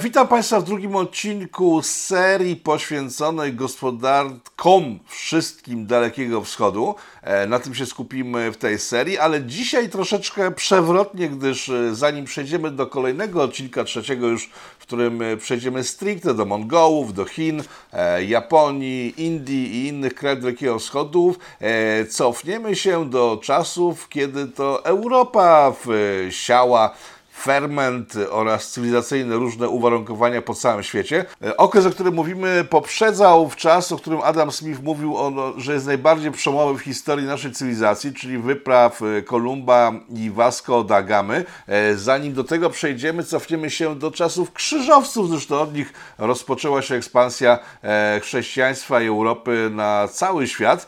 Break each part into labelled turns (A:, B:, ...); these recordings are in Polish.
A: Witam Państwa w drugim odcinku serii poświęconej gospodarkom wszystkim Dalekiego Wschodu. E, na tym się skupimy w tej serii, ale dzisiaj troszeczkę przewrotnie, gdyż e, zanim przejdziemy do kolejnego odcinka, trzeciego już, w którym e, przejdziemy stricte do Mongołów, do Chin, Japonii, Indii i innych krajów Dalekiego Wschodu, cofniemy się do czasów, kiedy to Europa wsiała ferment oraz cywilizacyjne różne uwarunkowania po całym świecie. E, okres, o którym mówimy, poprzedzał w czas, o którym Adam Smith mówił, że jest najbardziej przełomowy w historii naszej cywilizacji, czyli wypraw e, Kolumba i Vasco da Gamy. E, zanim do tego przejdziemy, cofniemy się do czasów krzyżowców, zresztą od nich rozpoczęła się ekspansja chrześcijaństwa i Europy na cały świat.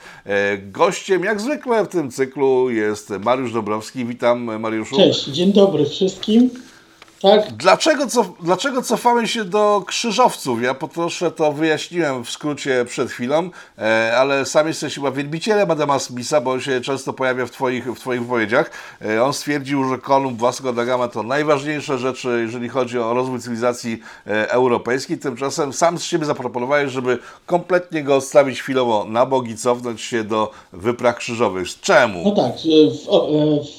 A: Gościem, jak zwykle w tym cyklu, jest Mariusz Dobrowski. Witam, Mariuszu.
B: Cześć, dzień dobry wszystkim. Beijinho. Tak?
A: Dlaczego, cof, dlaczego cofamy się do krzyżowców? Ja po trosze to wyjaśniłem w skrócie przed chwilą, e, ale sam jesteś chyba wielbicielem Adama Smitha, bo on się często pojawia w Twoich, w twoich wypowiedziach. E, on stwierdził, że Kolumb Vasco da Gama to najważniejsze rzeczy, jeżeli chodzi o rozwój cywilizacji e, europejskiej. Tymczasem sam z siebie zaproponowałeś, żeby kompletnie go odstawić chwilowo na bogi, cofnąć się do wypraw krzyżowych. Czemu?
B: No tak, w,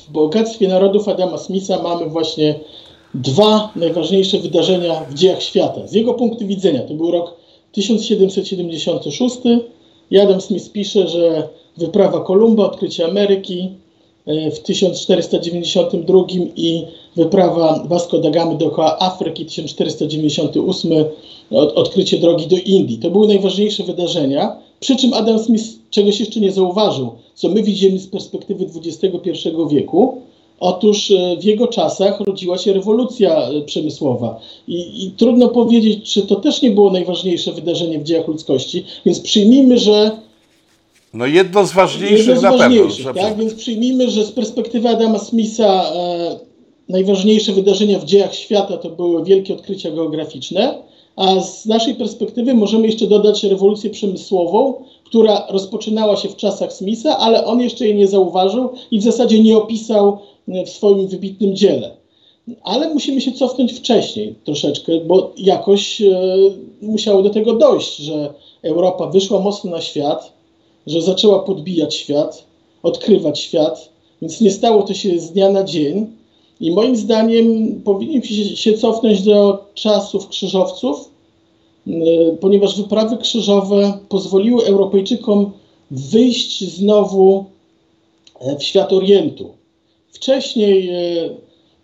B: w bogactwie narodów Adama Smitha mamy właśnie dwa najważniejsze wydarzenia w dziejach świata. Z jego punktu widzenia to był rok 1776 i Adam Smith pisze, że wyprawa Kolumba, odkrycie Ameryki e, w 1492 i wyprawa Vasco da Gamy dookoła Afryki 1498, odkrycie drogi do Indii. To były najważniejsze wydarzenia, przy czym Adam Smith czegoś jeszcze nie zauważył, co my widzimy z perspektywy XXI wieku, Otóż e, w jego czasach rodziła się rewolucja e, przemysłowa I, i, trudno powiedzieć, czy to też nie było najważniejsze wydarzenie w dziejach ludzkości, więc przyjmijmy, że.
A: No jedno z ważniejszych jedno z na ważniejszych,
B: pewno. Tak? Więc przyjmijmy, że z perspektywy Adama Smitha e, najważniejsze wydarzenia w dziejach świata to były wielkie odkrycia geograficzne, a z naszej perspektywy możemy jeszcze dodać rewolucję przemysłową, która rozpoczynała się w czasach Smitha, ale on jeszcze jej nie zauważył i w zasadzie nie opisał w swoim wybitnym dziele. Ale musimy się cofnąć wcześniej troszeczkę, bo jakoś e, musiało do tego dojść, że Europa wyszła mocno na świat, że zaczęła podbijać świat, odkrywać świat, więc nie stało to się z dnia na dzień. I moim zdaniem powinniśmy się cofnąć do czasów krzyżowców, e, ponieważ wyprawy krzyżowe pozwoliły Europejczykom wyjść znowu e, w świat Orientu. Wcześniej e,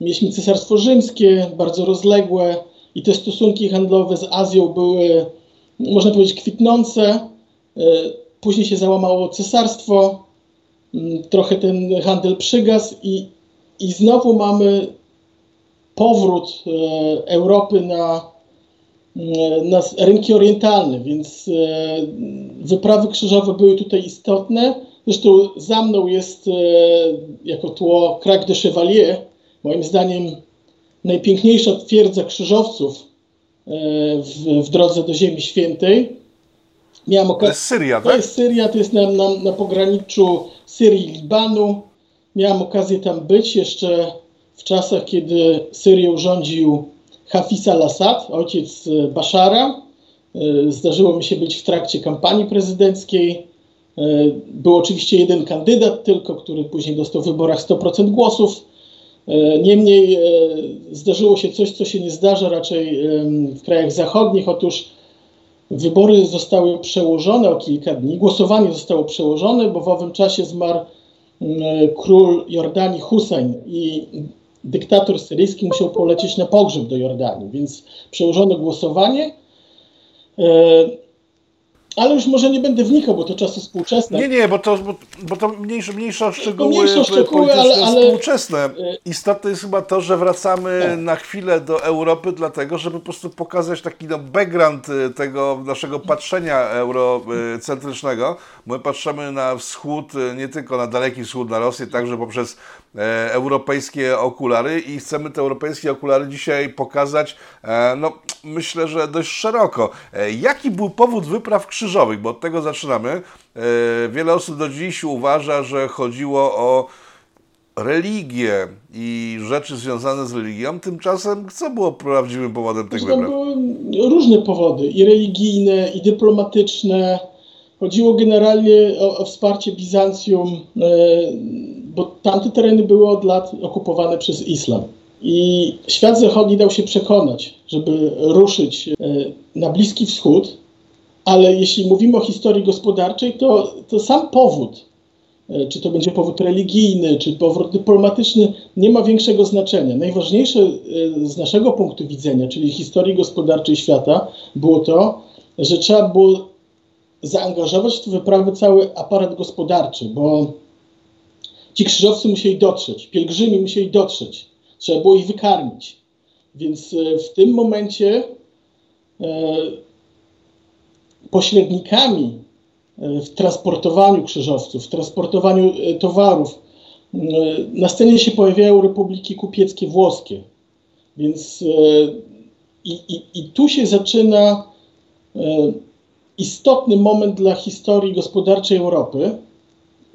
B: mieliśmy Cesarstwo Rzymskie, bardzo rozległe i te stosunki handlowe z Azją były, można powiedzieć, kwitnące. E, później się załamało cesarstwo, trochę ten handel przygasł i, i znowu mamy powrót e, Europy na, na rynki orientalne, więc wyprawy krzyżowe były tutaj istotne Zresztą za mną jest e, jako tło Crac de Chevalier, moim zdaniem najpiękniejsza twierdza krzyżowców e, w, w drodze do Ziemi Świętej.
A: Miałem okazję, to jest Syria,
B: tak? To jest Syria, to jest na, na, na pograniczu Syrii i Libanu. Miałem okazję tam być jeszcze w czasach, kiedy Syrią rządził Hafiz al-Assad, ojciec Bashara. E, zdarzyło mi się być w trakcie kampanii prezydenckiej. E, był oczywiście jeden kandydat tylko, który później dostał w wyborach 100% głosów. E, niemniej e, zdarzyło się coś, co się nie zdarza raczej w krajach zachodnich. Otóż wybory zostały przełożone o kilka dni, głosowanie zostało przełożone, bo w owym czasie zmarł król Jordanii Hussein i dyktator syryjski musiał polecieć na pogrzeb do Jordanii, więc przełożono głosowanie. Ale już może nie będę wnikał, bo to czasy współczesne.
A: Nie, nie, bo to, bo, bo to mniejsze, mniejsze szczegóły, mniejsze szczegóły ale, ale... współczesne. E, Istotne jest chyba to, że wracamy tak. na chwilę do Europy, dlatego, żeby po prostu pokazać taki no, background e, tego naszego patrzenia eurocentrycznego. My patrzymy na wschód, e, nie tylko na daleki wschód, na Rosję, także poprzez europejskie okulary i chcemy te europejskie okulary dzisiaj pokazać, e, no myślę, że dość szeroko. E, jaki był powód wypraw krzyżowych? bo od tego zaczynamy. E, wiele osób do dziś uważa, że chodziło o religię i rzeczy związane z religią, tymczasem co było prawdziwym powodem tych wypraw?
B: były różne powody, i religijne, i dyplomatyczne. Chodziło generalnie o, o wsparcie Bizancjum, e, bo tamte tereny były od lat okupowane przez islam. I świat zachodni dał się przekonać, żeby ruszyć e, na Bliski Wschód, ale jeśli mówimy o historii gospodarczej, to, to sam powód, e, czy to będzie powód religijny, czy powód dyplomatyczny, nie ma większego znaczenia. Najważniejsze e, z naszego punktu widzenia, czyli historii gospodarczej świata, było to, że trzeba było zaangażować w tę wyprawę cały aparat gospodarczy, bo ci krzyżowcy musieli dotrzeć, pielgrzymi musieli dotrzeć, trzeba było ich wykarmić. Więc e, w tym momencie e, pośrednikami e, w transportowaniu krzyżowców, w transportowaniu towarów, na scenie się pojawiają republiki kupieckie włoskie. Więc i, i, i tu się zaczyna istotny moment dla historii gospodarczej Europy.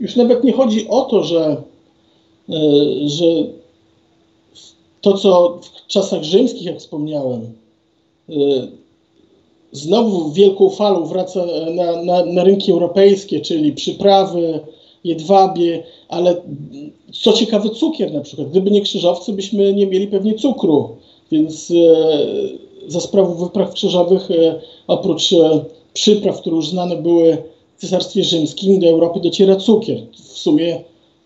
B: Już nawet nie chodzi o to, że, e, że to, co w czasach rzymskich, jak wspomniałem, e, znowu wielką falą wraca na, na, na rynki europejskie, czyli przyprawy, jedwabie, ale co ciekawe cukier na przykład. Gdyby nie krzyżowcy, byśmy nie mieli pewnie cukru, więc e, za sprawą wypraw krzyżowych, oprócz przypraw, które już znane były Cesarstwie Rzymskim, do Europy dociera cukier. W sumie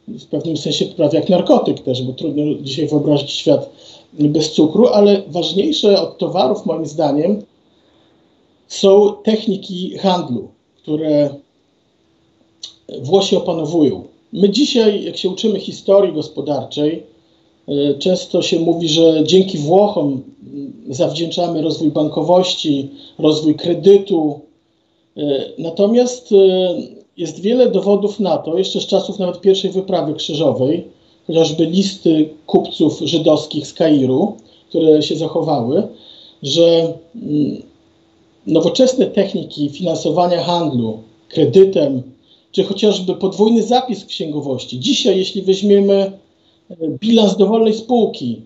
B: w pewnym sensie prawie jak narkotyk też, bo trudno dzisiaj wyobrazić świat bez cukru, ale ważniejsze od towarów moim zdaniem są techniki handlu, które Włosi opanowują. My dzisiaj, jak się uczymy historii gospodarczej, e, często się mówi, że dzięki Włochom zawdzięczamy rozwój bankowości, rozwój kredytu. E, Natomiast e, jest wiele dowodów na to, jeszcze z czasów nawet pierwszej wyprawy krzyżowej, chociażby listy kupców żydowskich z Kairu, które się zachowały, że mm, nowoczesne techniki finansowania handlu kredytem, czy chociażby podwójny zapis księgowości. Dzisiaj, jeśli weźmiemy e, bilans dowolnej spółki,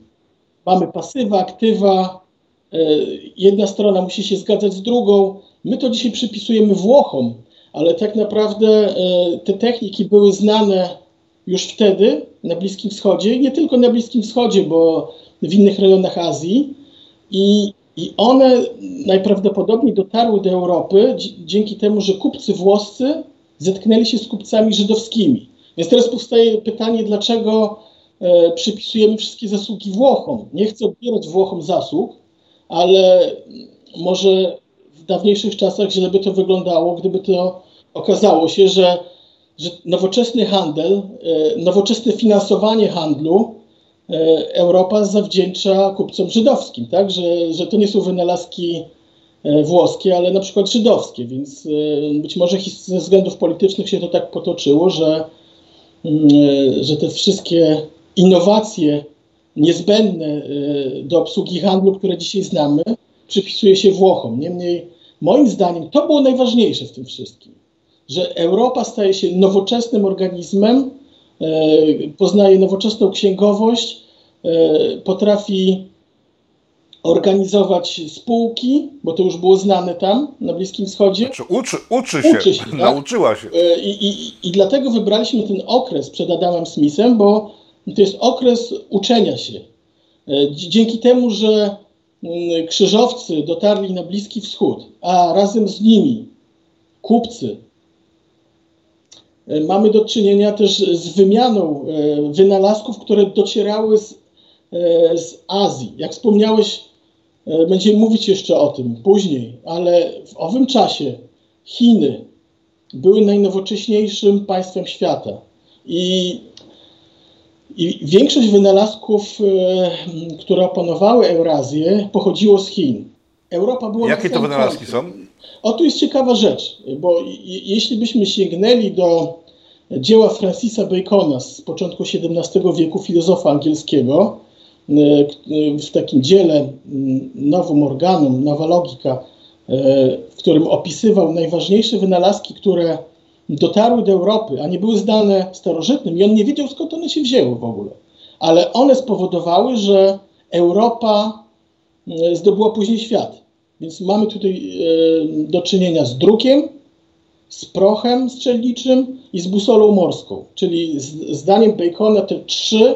B: mamy pasywa, aktywa, jedna strona musi się zgadzać z drugą. My to dzisiaj przypisujemy Włochom, ale tak naprawdę e, te techniki były znane już wtedy na Bliskim Wschodzie, nie tylko na Bliskim Wschodzie, bo w innych rejonach Azji. I, i one najprawdopodobniej dotarły do Europy dzi- dzięki temu, że kupcy włoscy zetknęli się z kupcami żydowskimi. Więc teraz powstaje pytanie, dlaczego e, przypisujemy wszystkie zasługi Włochom. Nie chcę odbierać Włochom zasług, ale może w dawniejszych czasach źle by to wyglądało, gdyby to okazało się, że, że nowoczesny handel, e, nowoczesne finansowanie handlu e, Europa zawdzięcza kupcom żydowskim, tak? że, że to nie są wynalazki e, włoskie, ale na przykład żydowskie, więc być może ze względów politycznych się to tak potoczyło, że, mm, że te wszystkie innowacje niezbędne e, do obsługi handlu, które dzisiaj znamy, przypisuje się Włochom. Niemniej, moim zdaniem, to było najważniejsze w tym wszystkim, że Europa staje się nowoczesnym organizmem, e, poznaje nowoczesną księgowość, e, potrafi organizować spółki, bo to już było znane tam na Bliskim Wschodzie.
A: Czy uczy, uczy się,
B: Uczy się, tak?
A: nauczyła się.
B: I, i, I dlatego wybraliśmy ten okres przed Adamem Smithem, bo to jest okres uczenia się. E, dzi- Dzięki temu, że mm, krzyżowcy dotarli na Bliski Wschód, a razem z nimi kupcy, e, mamy do czynienia też z wymianą e, wynalazków, które docierały z, z Azji. Jak wspomniałeś, będziemy mówić jeszcze o tym później, ale w owym czasie Chiny, były najnowocześniejszym państwem świata. I, i większość wynalazków, e, które opanowały Eurazję, pochodziło z Chin. Europa była
A: Jakie to wynalazki są?
B: O, tu jest ciekawa rzecz, bo je- jeśli byśmy sięgnęli do dzieła Francisa Bacona z początku XVII wieku, filozofa angielskiego, e, e, w takim dziele mm, Novum Organum, Nowa Logika, w którym opisywał najważniejsze wynalazki, które dotarły do Europy, a nie były znane starożytnym, i on nie wiedział skąd one się wzięły w ogóle, ale one spowodowały, że Europa e, zdobyła później świat. Więc mamy tutaj e, do czynienia z drukiem, z prochem strzelniczym i z busolą morską. Czyli z, zdaniem Bacona te trzy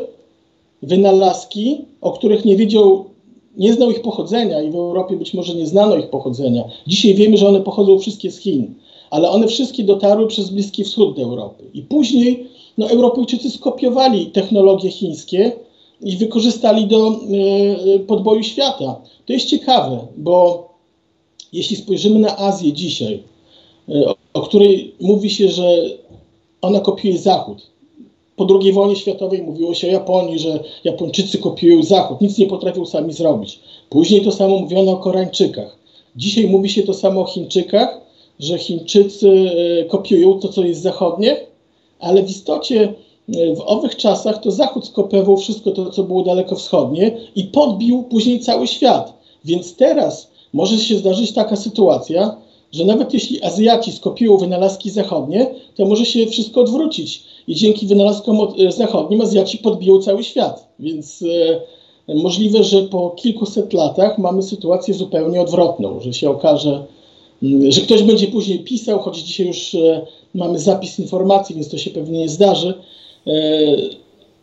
B: wynalazki, o których nie wiedział, nie znał ich pochodzenia i w Europie być może nie znano ich pochodzenia. Dzisiaj wiemy, że one pochodzą wszystkie z Chin, ale one wszystkie dotarły przez Bliski Wschód do Europy. I później no, Europejczycy skopiowali technologie chińskie i wykorzystali do y, podboju świata. To jest ciekawe, bo jeśli spojrzymy na Azję dzisiaj, y, o, o której mówi się, że ona kopiuje Zachód, po II wojnie światowej mówiło się o Japonii, że Japończycy kopiują Zachód, nic nie potrafią sami zrobić. Później to samo mówiono o Koreańczykach. Dzisiaj mówi się to samo o Chińczykach, że Chińczycy e, kopiują to, co jest zachodnie, ale w istocie e, w owych czasach to Zachód skopiował wszystko to, co było daleko wschodnie i podbił później cały świat. Więc teraz może się zdarzyć taka sytuacja, że nawet jeśli Azjaci skopiują wynalazki zachodnie, to może się wszystko odwrócić i dzięki wynalazkom e, zachodnim Azjaci podbiją cały świat. Więc możliwe, że po kilkuset latach mamy sytuację zupełnie odwrotną, że się okaże, że ktoś będzie później pisał, choć dzisiaj już e, mamy zapis informacji, więc to się pewnie nie zdarzy, e,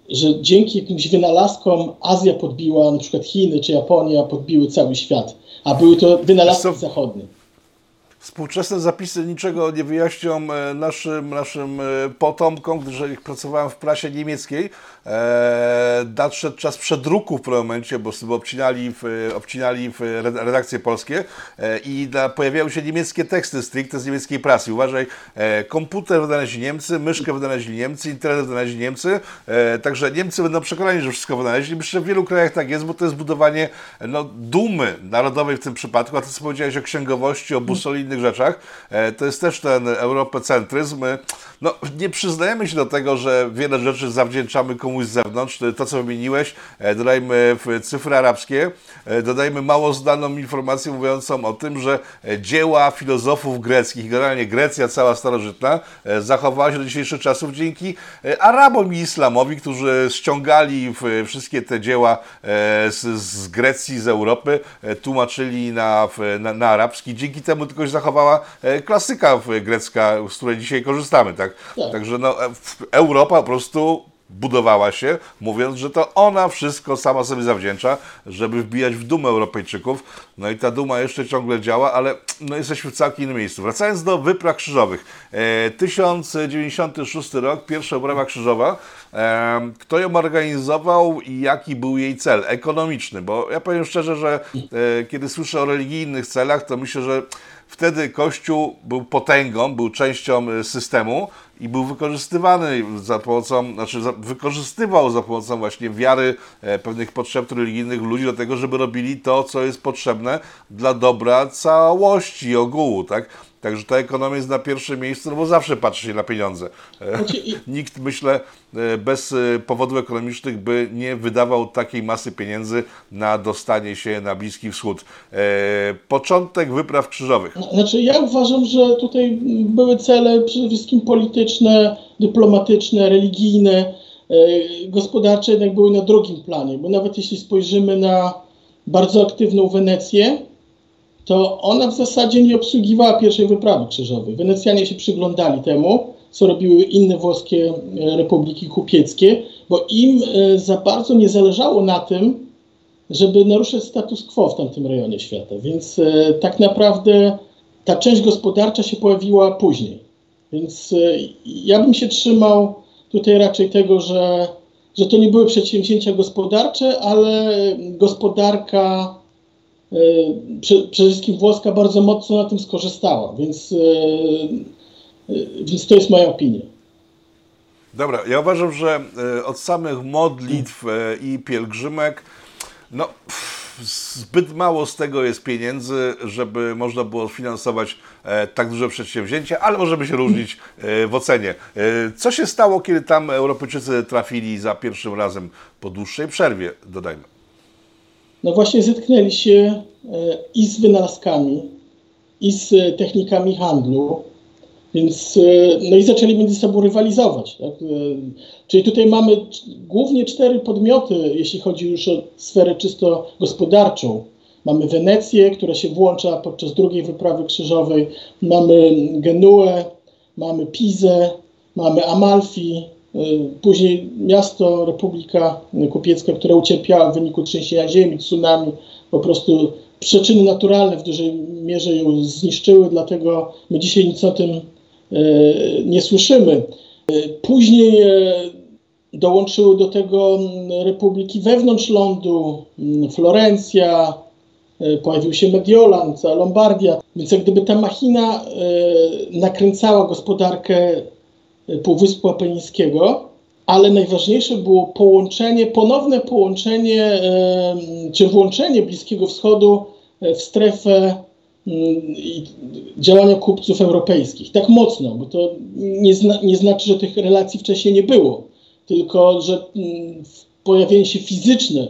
B: że dzięki jakimś wynalazkom Azja podbiła, na przykład Chiny czy Japonia podbiły cały świat, a były to wynalazki zachodnie.
A: Współczesne zapisy niczego nie wyjaśnią e, naszym, naszym e, potomkom, gdyż jak pracowałem w prasie niemieckiej, e, nadszedł czas przedruku w pewnym momencie, bo sobie obcinali, w, obcinali w redakcje polskie e, i pojawiały się niemieckie teksty stricte z niemieckiej prasy. Uważaj, e, komputer wynaleźli Niemcy, myszkę wynaleźli Niemcy, internet wynaleźli Niemcy, e, także Niemcy będą przekonani, że wszystko wynaleźli. Myślę, w wielu krajach tak jest, bo to jest budowanie no, dumy narodowej w tym przypadku, a to co powiedziałeś o księgowości, o busoli innych rzeczach. E, to jest też ten europocentryzm. No, nie przyznajemy się do tego, że wiele rzeczy zawdzięczamy komuś z zewnątrz. To, co wymieniłeś, e, dodajmy cyfry arabskie, e, dodajmy mało znaną informację mówiącą o tym, że dzieła filozofów greckich, generalnie Grecja cała starożytna, zachowała się do dzisiejszych czasów dzięki Arabom i Islamowi, którzy ściągali wszystkie te dzieła z, z Grecji, z Europy, tłumaczyli na, na, na arabski. Dzięki temu tylko się zachowała klasyka grecka, z której dzisiaj korzystamy. Tak? Tak. Także no, Europa po prostu budowała się, mówiąc, że to ona wszystko sama sobie zawdzięcza, żeby wbijać w dumę Europejczyków. No i ta duma jeszcze ciągle działa, ale no jesteśmy w całkiem innym miejscu. Wracając do wypraw krzyżowych. E, 1096 rok, pierwsza obrawa krzyżowa. E, kto ją organizował i jaki był jej cel ekonomiczny? Bo ja powiem szczerze, że e, kiedy słyszę o religijnych celach, to myślę, że Wtedy Kościół był potęgą, był częścią e, systemu i był wykorzystywany za pomocą, znaczy wykorzystywał za pomocą właśnie wiary e, pewnych potrzeb religijnych ludzi do tego, żeby robili to, co jest potrzebne dla dobra całości, ogółu, tak? Także ta ekonomia jest na pierwszym miejscu, no bo zawsze patrzy się na pieniądze. E, znaczy, Nikt, myślę, e, bez e, powodów ekonomicznych by nie wydawał takiej masy pieniędzy na dostanie się na Bliski Wschód. Początek wypraw krzyżowych.
B: No, znaczy, ja uważam, że tutaj były cele przede wszystkim polityczne, dyplomatyczne, religijne, gospodarcze jednak były na drugim planie, bo nawet jeśli spojrzymy na bardzo aktywną Wenecję, to ona w zasadzie nie obsługiwała pierwszej wyprawy krzyżowej. Wenecjanie się przyglądali temu, co robiły inne włoskie e, republiki kupieckie, bo im e, za bardzo nie zależało na tym, żeby naruszać status quo w tamtym rejonie świata. Więc e, tak naprawdę ta część gospodarcza się pojawiła później. Więc ja bym się trzymał tutaj raczej tego, że, że to nie były przedsięwzięcia gospodarcze, ale gospodarka E, przede wszystkim włoska bardzo mocno na tym skorzystała, więc, e, e, więc to jest moja opinia.
A: Dobra, ja uważam, że od samych modlitw i pielgrzymek, no zbyt mało z tego jest pieniędzy, żeby można było finansować tak duże przedsięwzięcie, ale możemy się różnić w ocenie. Co się stało, kiedy tam Europejczycy trafili za pierwszym razem po dłuższej przerwie, dodajmy?
B: No właśnie zetknęli się e, i z wynalazkami, i z technikami handlu. Więc, no i zaczęli między sobą rywalizować. Tak? Czyli tutaj mamy głównie cztery podmioty, jeśli chodzi już o sferę czysto gospodarczą. Mamy Wenecję, która się włącza podczas drugiej wyprawy krzyżowej, mamy Genuę, mamy Pizę, mamy Amalfi, później miasto, Republika Kupiecka, która ucierpiała w wyniku trzęsienia ziemi, tsunami, po prostu przyczyny naturalne w dużej mierze ją zniszczyły, dlatego my dzisiaj nic o tym nie słyszymy. Później dołączyły do tego republiki wewnątrz lądu, Florencja, pojawił się Mediolan, cała Lombardia, więc jak gdyby ta machina nakręcała gospodarkę Półwyspu Apenińskiego, ale najważniejsze było połączenie, ponowne połączenie czy włączenie Bliskiego Wschodu w strefę działania kupców europejskich. Tak mocno, bo to nie, zna, nie znaczy, że tych relacji wcześniej nie było, tylko że pojawienie się fizyczne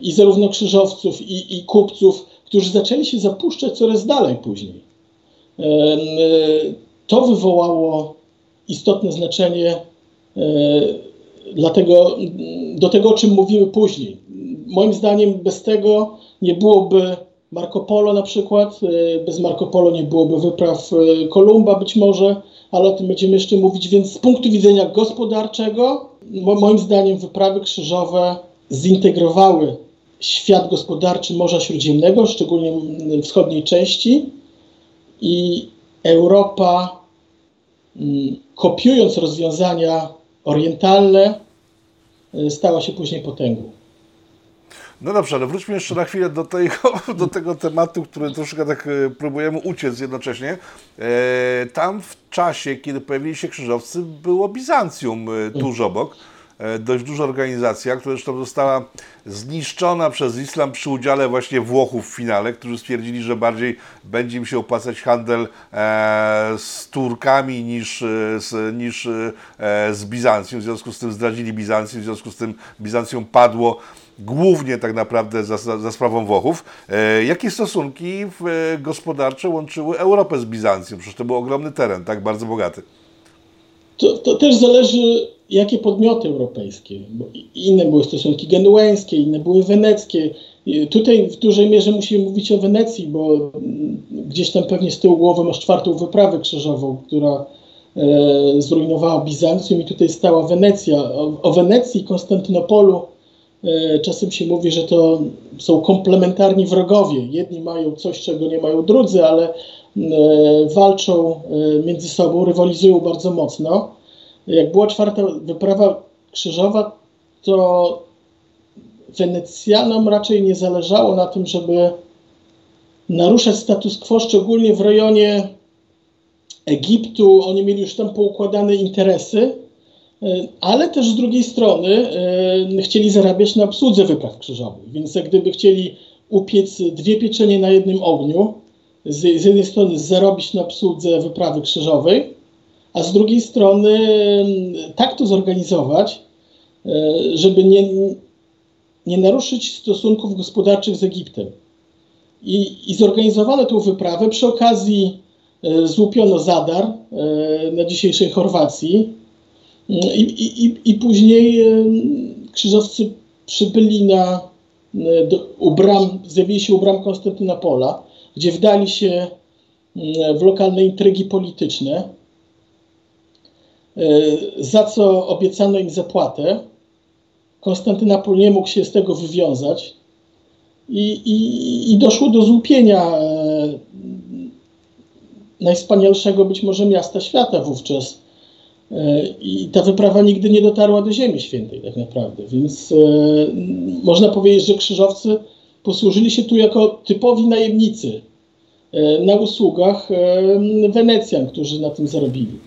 B: i zarówno krzyżowców, i, i kupców, którzy zaczęli się zapuszczać coraz dalej później. To wywołało istotne znaczenie dlatego, do tego, o czym mówimy później. Moim zdaniem bez tego nie byłoby Marco Polo na przykład, bez Marco Polo nie byłoby wypraw Kolumba być może, ale o tym będziemy jeszcze mówić, więc z punktu widzenia gospodarczego, moim zdaniem wyprawy krzyżowe zintegrowały świat gospodarczy Morza Śródziemnego, szczególnie wschodniej części i Europa kopiując rozwiązania orientalne, stała się później potęgą.
A: No dobrze, ale wróćmy jeszcze na chwilę do tego, do tego tematu, który troszkę tak próbujemy uciec jednocześnie. Tam w czasie, kiedy pojawili się krzyżowcy, było Bizancjum tuż obok. Dość duża organizacja, która zresztą została zniszczona przez islam przy udziale właśnie Włochów w finale, którzy stwierdzili, że bardziej będzie im się opłacać handel z Turkami niż z, niż z Bizancjum. W związku z tym zdradzili Bizancjum, w związku z tym Bizancjum padło głównie tak naprawdę za, za, sprawą Włochów. E, jakie stosunki gospodarcze łączyły Europę z Bizancjum? Przecież to był ogromny teren, tak bardzo bogaty.
B: To, to też zależy, jakie podmioty europejskie. Bo inne były stosunki genueńskie, inne były weneckie. Tutaj w dużej mierze musimy mówić o Wenecji, bo gdzieś tam pewnie z tyłu głowy masz czwartą wyprawę krzyżową, która e, zrujnowała Bizancjum i tutaj stała Wenecja. O, o Wenecji i Konstantynopolu Czasem się mówi, że to są komplementarni wrogowie. Jedni mają coś, czego nie mają drudzy, ale walczą między sobą, rywalizują bardzo mocno. Jak była czwarta wyprawa krzyżowa, to Wenecjanom raczej nie zależało na tym, żeby naruszać status quo, szczególnie w rejonie Egiptu. Oni mieli już tam poukładane interesy ale też z drugiej strony chcieli zarabiać na obsłudze wypraw krzyżowych, więc jak gdyby chcieli upiec dwie pieczenie na jednym ogniu, z, z jednej strony zarobić na obsłudze wyprawy krzyżowej, a z drugiej strony tak to zorganizować, żeby nie, nie naruszyć stosunków gospodarczych z Egiptem. I, I zorganizowano tę wyprawę. Przy okazji złupiono Zadar na dzisiejszej Chorwacji, i, i, i później krzyżowcy przybyli na, do, u bram, zjawili się u bram Konstantynopola, gdzie wdali się w lokalne intrygi polityczne, za co obiecano im zapłatę. Konstantynopol nie mógł się z tego wywiązać i, i, i doszło do złupienia najwspanialszego być może miasta świata wówczas, i ta wyprawa nigdy nie dotarła do Ziemi Świętej, tak naprawdę. Więc e, można powiedzieć, że krzyżowcy posłużyli się tu jako typowi najemnicy e, na usługach e, Wenecjan, którzy na tym zarobili.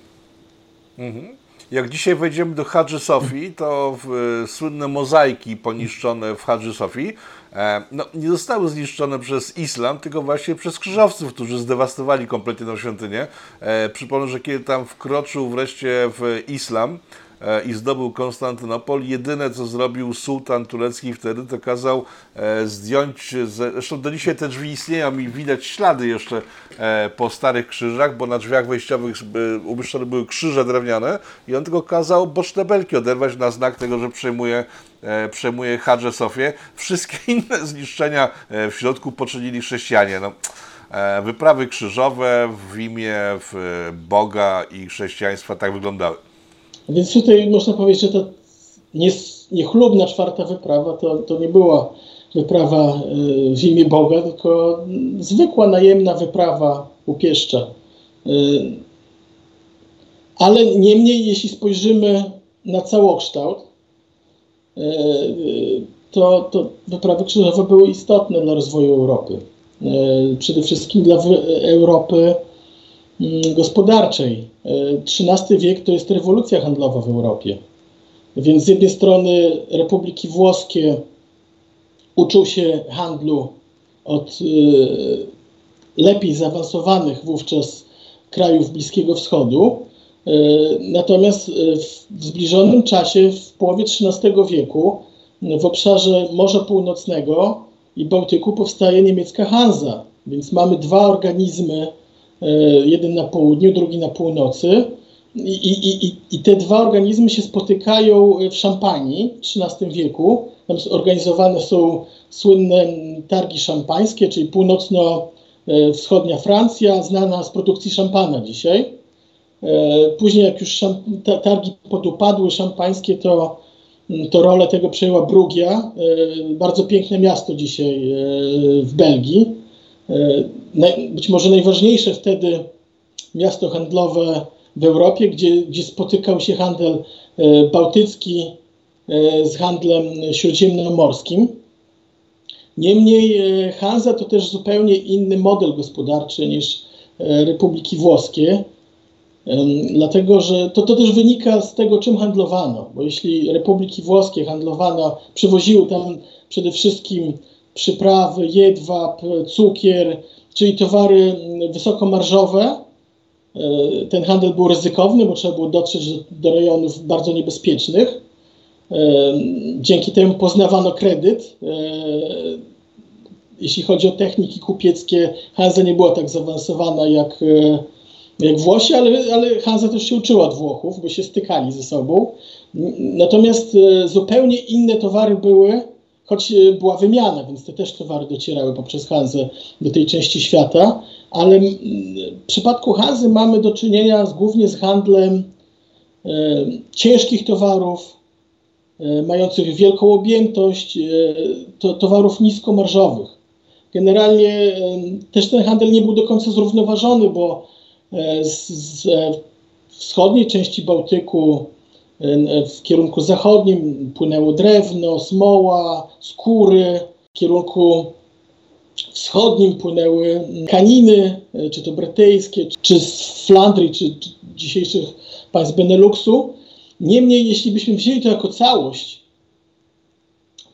A: Mhm. Jak dzisiaj wejdziemy do Hadży Sofii, to w, słynne mozaiki poniszczone w Hadży Sofii e, no, nie zostały zniszczone przez islam, tylko właśnie przez krzyżowców, którzy zdewastowali kompletnie tę świątynię. E, przypomnę, że kiedy tam wkroczył wreszcie w islam, e, i zdobył Konstantynopol. Jedyne, co zrobił sułtan turecki wtedy, to kazał e, zdjąć, zresztą do dzisiaj te drzwi istnieją i widać ślady jeszcze e, po starych krzyżach, bo na drzwiach wejściowych e, umieszczone były krzyże drewniane i on tylko kazał boczne belki oderwać na znak tego, że przejmuje e, przejmuje Hadże Sofię. Wszystkie inne zniszczenia e, w środku poczynili chrześcijanie. No, e, wyprawy krzyżowe w imię w Boga i chrześcijaństwa tak wyglądały.
B: Więc tutaj można powiedzieć, że ta niechlubna czwarta wyprawa to, to nie była wyprawa e, w imię Boga, tylko zwykła najemna wyprawa upieszcza. E, Ale niemniej, jeśli spojrzymy na całokształt, e, to, to wyprawy krzyżowe były istotne dla rozwoju Europy. Przede wszystkim dla Europy mm, gospodarczej. XIII wiek to jest rewolucja handlowa w Europie. Więc z jednej strony Republiki Włoskie uczył się handlu od e, lepiej zaawansowanych wówczas krajów Bliskiego Wschodu. E, Natomiast w zbliżonym czasie, w połowie XIII wieku, w obszarze Morza Północnego i Bałtyku powstaje niemiecka Hanza. Więc mamy dwa organizmy, jeden na południu, drugi na północy. I, i, i, I te dwa organizmy się spotykają w Szampanii w XIII wieku. Tam organizowane są słynne targi szampańskie, czyli północno-wschodnia Francja, znana z produkcji szampana dzisiaj. E, Później, jak już targi podupadły szampańskie, to, to rolę tego przejęła Brugia, e, bardzo piękne miasto dzisiaj e, w Belgii. Być może najważniejsze wtedy miasto handlowe w Europie, gdzie, gdzie spotykał się handel e, bałtycki e, z handlem śródziemnomorskim. Niemniej e, Hanza to też zupełnie inny model gospodarczy niż Republiki Włoskie. Dlatego, że to, to też wynika z tego, czym handlowano. Bo jeśli Republiki Włoskie handlowano, przywoziły tam przede wszystkim przyprawy, jedwab, cukier, czyli towary mm, wysokomarżowe, e, ten handel był ryzykowny, bo trzeba było dotrzeć do, rejonów bardzo niebezpiecznych. E, Dzięki temu poznawano kredyt. E, Jeśli chodzi o techniki kupieckie, Hanza nie była tak zaawansowana jak, jak Włosi, ale, ale Hanza też się uczyła od Włochów, bo się stykali ze sobą. Natomiast zupełnie inne towary były, choć e, była wymiana, więc te też towary docierały poprzez Hanzę do tej części świata, ale mm, w przypadku Hanzy mamy do czynienia z, głównie z handlem e, ciężkich towarów, e, mających wielką objętość, e, to, towarów niskomarżowych. Generalnie e, też ten handel nie był do końca zrównoważony, bo e, z, z wschodniej części Bałtyku w kierunku zachodnim płynęło drewno, smoła, skóry, w kierunku wschodnim płynęły kaniny, e, czy to brytyjskie, czy z Flandrii, czy, czy dzisiejszych państw Beneluxu. Niemniej, jeśli byśmy wzięli to jako całość,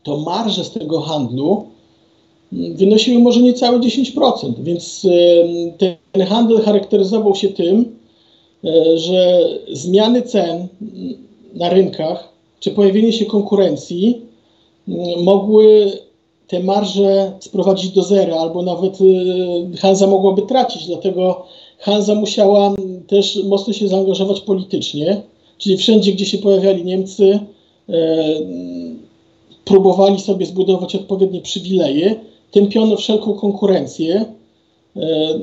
B: to marże z tego handlu wynosiły może niecałe 10%, więc ten handel charakteryzował się tym, że zmiany cen na rynkach, czy pojawienie się konkurencji mm, mogły te marże sprowadzić do zera, albo nawet y, Hanza mogłaby tracić, dlatego Hanza musiała mm, też mocno się zaangażować politycznie, czyli wszędzie, gdzie się pojawiali Niemcy, e, mm, próbowali sobie zbudować odpowiednie przywileje, tępiono wszelką konkurencję e,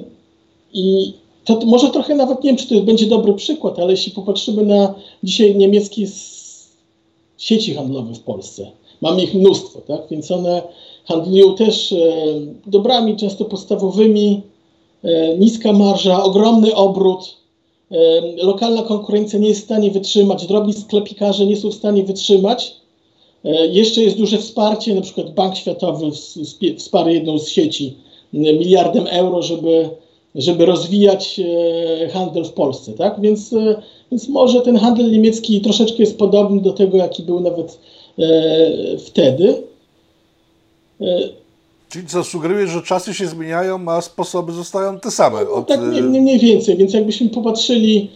B: i to może trochę nawet nie wiem, czy to będzie dobry przykład, ale jeśli popatrzymy na dzisiaj niemieckie sieci handlowe w Polsce, mamy ich mnóstwo, tak? więc one handlują też e, dobrami często podstawowymi, e, niska marża, ogromny obrót, e, lokalna konkurencja nie jest w stanie wytrzymać, drobni sklepikarze nie są w stanie wytrzymać. E, Jeszcze jest duże wsparcie, na przykład Bank Światowy wsparł jedną z sieci miliardem euro, żeby, żeby rozwijać e, handel w Polsce, tak? Więc, e, więc może ten handel niemiecki troszeczkę jest podobny do tego, jaki był nawet e, wtedy.
A: Czyli co sugeruje, że czasy się zmieniają, a sposoby zostają te same.
B: No,
A: Od,
B: tak mniej, mniej więcej, więc jakbyśmy popatrzyli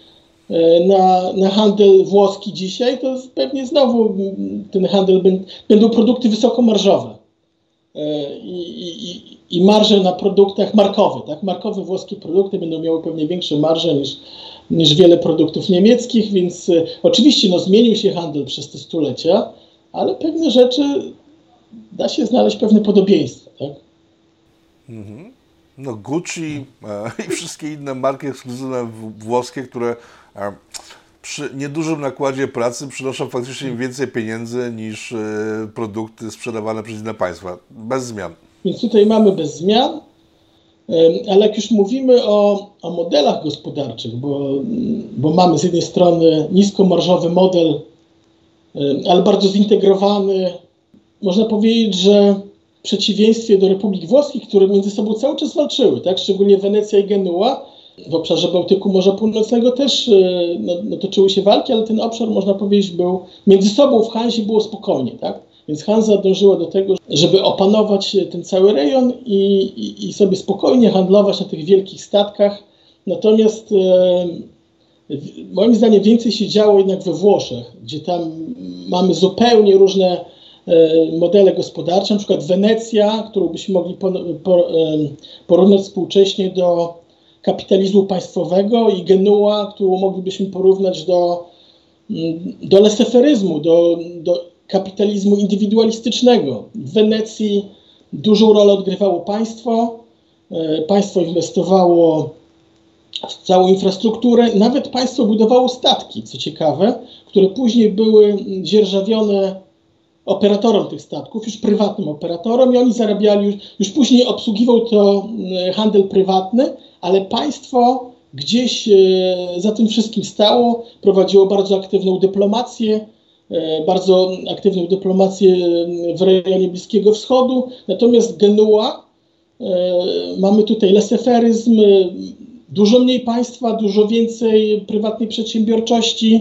B: na, na handel włoski dzisiaj, to pewnie znowu ten handel będą produkty wysokomarżowe. I, i, i marże na produktach markowe, tak? Markowe włoskie produkty będą miały pewnie większe marże niż, niż wiele produktów niemieckich, więc e, oczywiście no, zmienił się handel przez te stulecia, ale pewne rzeczy da się znaleźć pewne podobieństwa, tak?
A: Mhm. No Gucci e, i wszystkie inne marki ekskluzywne włoskie, które e, przy niedużym nakładzie pracy przynoszą faktycznie więcej pieniędzy niż e, produkty sprzedawane przez inne państwa. Bez zmian.
B: Więc tutaj mamy bez zmian, ale jak już mówimy o, o modelach gospodarczych, bo, bo mamy z jednej strony niskomarżowy model, ale bardzo zintegrowany, można powiedzieć, że w przeciwieństwie do Republik Włoskich, które między sobą cały czas walczyły, tak? szczególnie Wenecja i Genua, w obszarze Bałtyku Morza Północnego też e, no, no, toczyły się walki, ale ten obszar, można powiedzieć, był między sobą w Hanzie było spokojnie. Tak? Więc Hanza dążyła do tego, żeby opanować ten cały rejon i, i, i sobie spokojnie handlować na tych wielkich statkach. Natomiast e, moim zdaniem więcej się działo jednak we Włoszech, gdzie tam mamy zupełnie różne e, modele gospodarcze, na przykład Wenecja, którą byśmy mogli e, porównać współcześnie do kapitalizmu państwowego i Genua, którą moglibyśmy porównać do, mm, do leseferyzmu, do, do kapitalizmu indywidualistycznego. W Wenecji dużą rolę odgrywało państwo. E, państwo inwestowało w całą infrastrukturę, nawet państwo budowało statki, co ciekawe, które później były dzierżawione operatorom tych statków, już prywatnym operatorom i oni zarabiali, już, już później obsługiwał to mm, handel prywatny, ale państwo gdzieś e, za tym wszystkim stało, prowadziło bardzo aktywną dyplomację, e, bardzo aktywną dyplomację w rejonie Bliskiego Wschodu. Natomiast Genua, e, mamy tutaj leseferyzm, dużo mniej państwa, dużo więcej prywatnej przedsiębiorczości.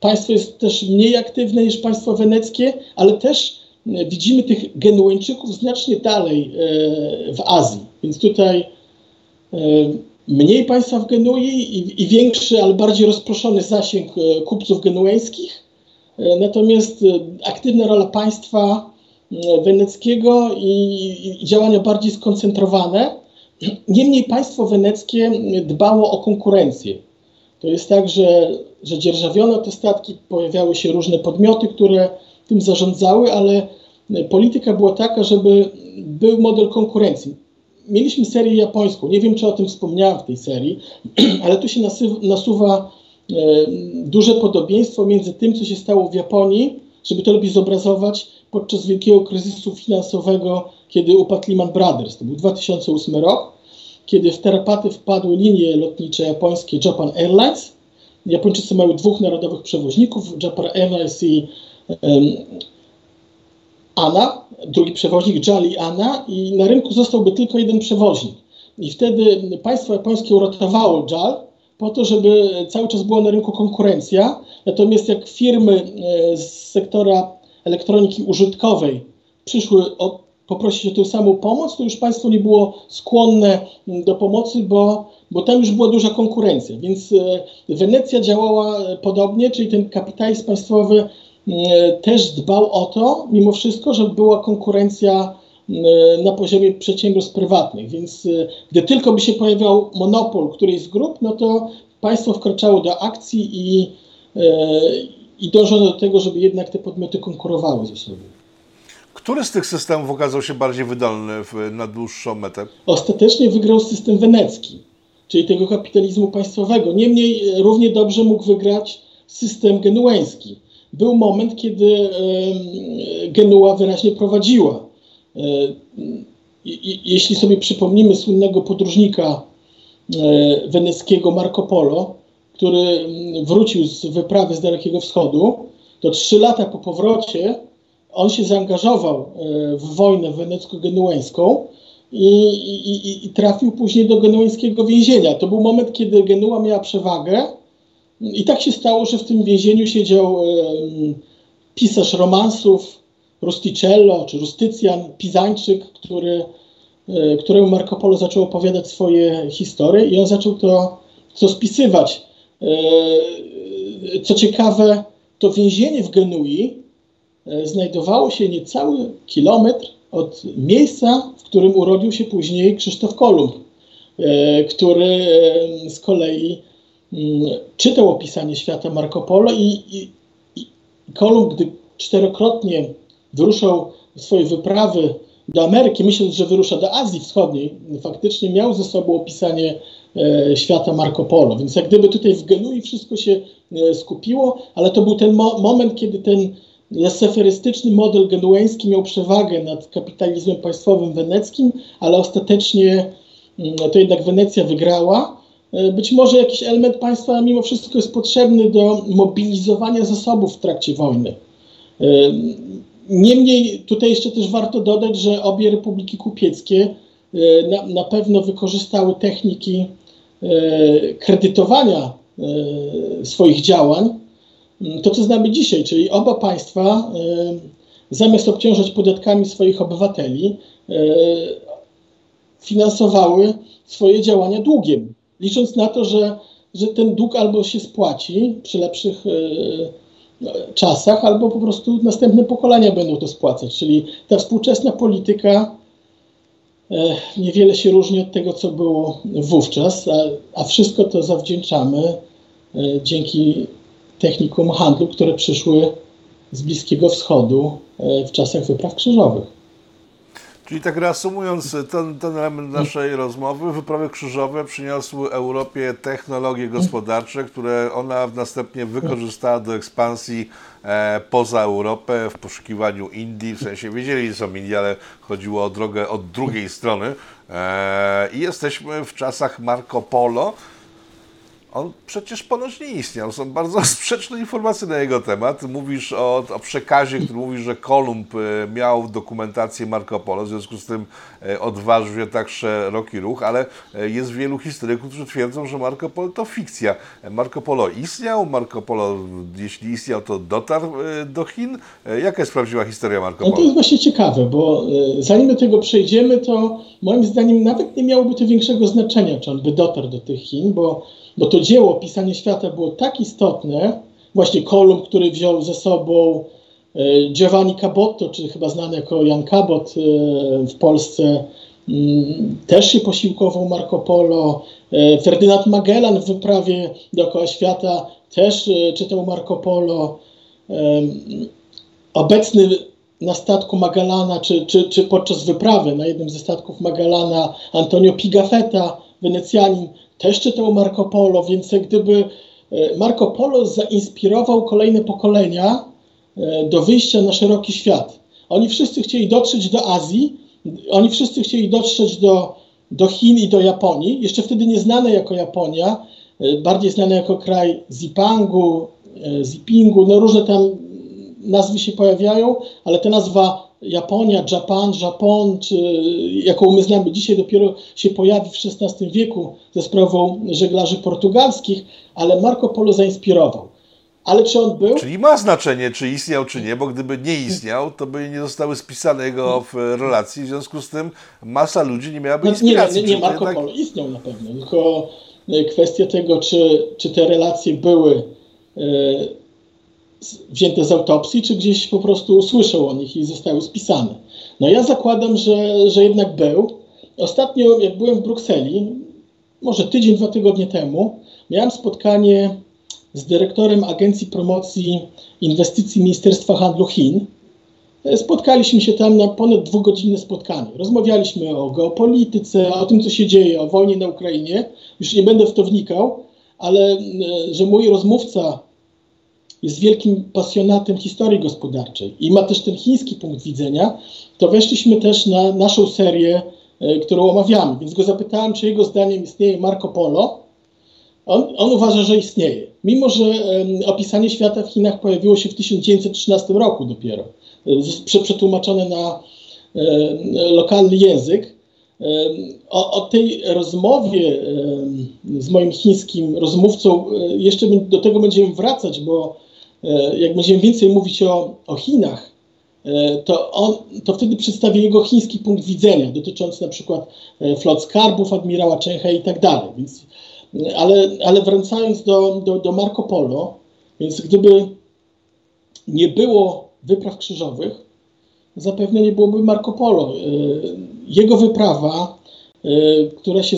B: Państwo jest też mniej aktywne niż państwo weneckie, ale też widzimy tych Genueńczyków znacznie dalej w Azji. Więc tutaj e, mniej państwa w Genui i, i większy, ale bardziej rozproszony zasięg e, kupców genueńskich. E, natomiast aktywna rola państwa weneckiego i działania bardziej skoncentrowane. Niemniej państwo weneckie dbało o konkurencję. To jest tak, że, że dzierżawiono te statki, pojawiały się różne podmioty, które tym zarządzały, ale polityka była taka, żeby był model konkurencji mieliśmy serię japońską. Nie wiem, czy o tym wspomniałam w tej serii, ale tu się nasuwa e, duże podobieństwo między tym, co się stało w Japonii, żeby to lepiej zobrazować, podczas wielkiego kryzysu finansowego, kiedy upadł Lehman Brothers. To był 2008 rok, kiedy w tarapaty wpadły linie lotnicze japońskie Japan Airlines. Japończycy mają dwóch narodowych przewoźników, Japan Airlines i ANA, drugi przewoźnik Jali ANA i na rynku zostałby tylko jeden przewoźnik. I wtedy państwo japońskie uratowało JAL po to, żeby cały czas była na rynku konkurencja. Natomiast jak firmy e, z sektora elektroniki użytkowej przyszły o, poprosić o tę samą pomoc, to już państwo nie było skłonne do pomocy, bo, bo tam już była duża konkurencja. Więc e, Wenecja działała podobnie, czyli ten kapitalizm państwowy E, też dbał o to, mimo wszystko, żeby była konkurencja e, na poziomie przedsiębiorstw prywatnych. Więc e, gdy tylko by się pojawiał monopol którejś z grup, no to państwo wkraczało do akcji i, i dążono do tego, żeby jednak te podmioty konkurowały ze sobą.
A: Który z tych systemów okazał się bardziej wydolny na dłuższą metę?
B: Ostatecznie wygrał system wenecki, czyli tego kapitalizmu państwowego. Niemniej równie dobrze mógł wygrać system genueński był moment, kiedy Genua wyraźnie prowadziła. E, jeśli sobie przypomnimy słynnego podróżnika e, weneckiego Marco Polo, który wrócił z wyprawy z Dalekiego Wschodu, to trzy lata po powrocie on się zaangażował e, w wojnę wenecko-genueńską i, i, i, trafił później do genueńskiego więzienia. To był moment, kiedy Genua miała przewagę, i tak się stało, że w tym więzieniu siedział pisarz romansów Rusticello czy Rustycjan, Pizańczyk, który, e, któremu Marco Polo zaczął opowiadać swoje historie i on zaczął to co spisywać. Co ciekawe, to więzienie w Genui znajdowało się niecały kilometr od miejsca, w którym urodził się później Krzysztof Kolumb, który z kolei czytał opisanie świata Marco Polo i, i, i Kolumb, gdy czterokrotnie wyruszał swoje wyprawy do Ameryki, myśląc, że wyrusza do Azji Wschodniej, faktycznie miał ze sobą opisanie e, świata Marco Polo. Więc jak gdyby tutaj w Genui wszystko się e, skupiło, ale to był ten mo moment, kiedy ten leseferystyczny model genueński miał przewagę nad kapitalizmem państwowym weneckim, ale ostatecznie mm, to jednak Wenecja wygrała. E, być może jakiś element państwa mimo wszystko jest potrzebny do mobilizowania zasobów w trakcie wojny. Niemniej tutaj jeszcze też warto dodać, że obie republiki kupieckie e, na, na pewno wykorzystały techniki e, kredytowania e, swoich działań. To, co znamy dzisiaj, czyli oba państwa zamiast obciążać podatkami swoich obywateli, finansowały swoje działania długiem, licząc na to, że, że ten dług albo się spłaci przy lepszych czasach, albo po prostu następne pokolenia będą to spłacać. Czyli ta współczesna polityka e, niewiele się różni od tego, co było wówczas, a, a wszystko to zawdzięczamy e, dzięki technikom handlu, które przyszły z Bliskiego Wschodu e, w czasach wypraw krzyżowych.
A: Czyli tak reasumując ten, ten element naszej rozmowy, wyprawy krzyżowe przyniosły Europie technologie gospodarcze, które ona następnie wykorzystała do ekspansji e, poza Europę w poszukiwaniu Indii, w sensie wiedzieli, są Indie, ale chodziło o drogę od drugiej strony. E, I jesteśmy w czasach Marco Polo, on przecież ponoć nie istniał. Są bardzo sprzeczne informacje na jego temat. Mówisz o, o przekazie, który mówi, że Kolumb e, miał dokumentację Marco Polo, w związku z tym e, odważył się tak szeroki ruch, ale e, jest wielu historyków, którzy twierdzą, że Marco Polo to fikcja. Marco Polo istniał, Marco Polo, jeśli istniał, to dotarł do Chin. Jaka jest prawdziwa historia Marco Polo?
B: No to jest właśnie ciekawe, bo zanim do tego przejdziemy, to moim zdaniem nawet nie miałoby to większego znaczenia, czy on by dotarł do tych Chin, bo bo to dzieło Pisanie Świata było tak istotne, właśnie Kolumb, który wziął ze sobą e, Giovanni Cabotto, czy chyba znany jako Jan Cabot e, w Polsce, mm, też się posiłkował Marco Polo. E, Ferdynand Magellan w wyprawie dookoła świata też czytał Marco Polo. Obecny na statku Magellana, czy, czy, czy podczas wyprawy na jednym ze statków Magellana Antonio Pigafetta, Wenecjanin, też czytał Marco Polo, więc jak gdyby e, Marco Polo zainspirował kolejne pokolenia e, do wyjścia na szeroki świat. Oni wszyscy chcieli dotrzeć do Azji, oni wszyscy chcieli dotrzeć do, do Chin i do Japonii, jeszcze wtedy nieznane jako Japonia, e, bardziej znane jako kraj Zipangu, Zipingu, no różne tam nazwy się pojawiają, ale ta nazwa Japonia, Japan, Japon, czy jaką my znamy dzisiaj, dopiero się pojawi w XVI wieku ze sprawą żeglarzy portugalskich, ale Marco Polo zainspirował. Ale czy on był?
A: Czyli ma znaczenie, czy istniał, czy nie, bo gdyby nie istniał, to by nie zostały spisane jego w relacji, w związku z tym masa ludzi nie miałaby inspiracji.
B: No, nie, nie, nie Marco jednak... Polo istniał na pewno, tylko e, kwestia tego, czy, czy te relacje były e, wzięte z autopsji, czy gdzieś po prostu usłyszał o nich i zostały spisane. No ja zakładam, że, że jednak był. Ostatnio, jak byłem w Brukseli, może tydzień, dwa tygodnie temu, miałem spotkanie z dyrektorem Agencji Promocji Inwestycji Ministerstwa Handlu Chin. Spotkaliśmy się tam na ponad dwugodzinne spotkanie. Rozmawialiśmy o geopolityce, o tym, co się dzieje, o wojnie na Ukrainie. Już nie będę w to wnikał, ale że mój rozmówca jest wielkim pasjonatem historii gospodarczej i ma też ten chiński punkt widzenia, to weszliśmy też na naszą serię, e, którą omawiamy. Więc go zapytałem, czy jego zdaniem istnieje Marco Polo. On, on uważa, że istnieje. Mimo, że opisanie świata w Chinach pojawiło się w 1913 roku dopiero, e, przetłumaczone na lokalny język. O, o, tej rozmowie z moim chińskim rozmówcą e, jeszcze do tego będziemy wracać, bo E, jak będziemy więcej mówić o, o Chinach, e, to, on, to wtedy przedstawi jego chiński punkt widzenia dotyczący na przykład e, flot skarbów admirała He i tak dalej. Więc Ale, ale wracając do, do, do Marco Polo, więc gdyby nie było wypraw krzyżowych, zapewne nie byłoby Marco Polo. Jego wyprawa, która się.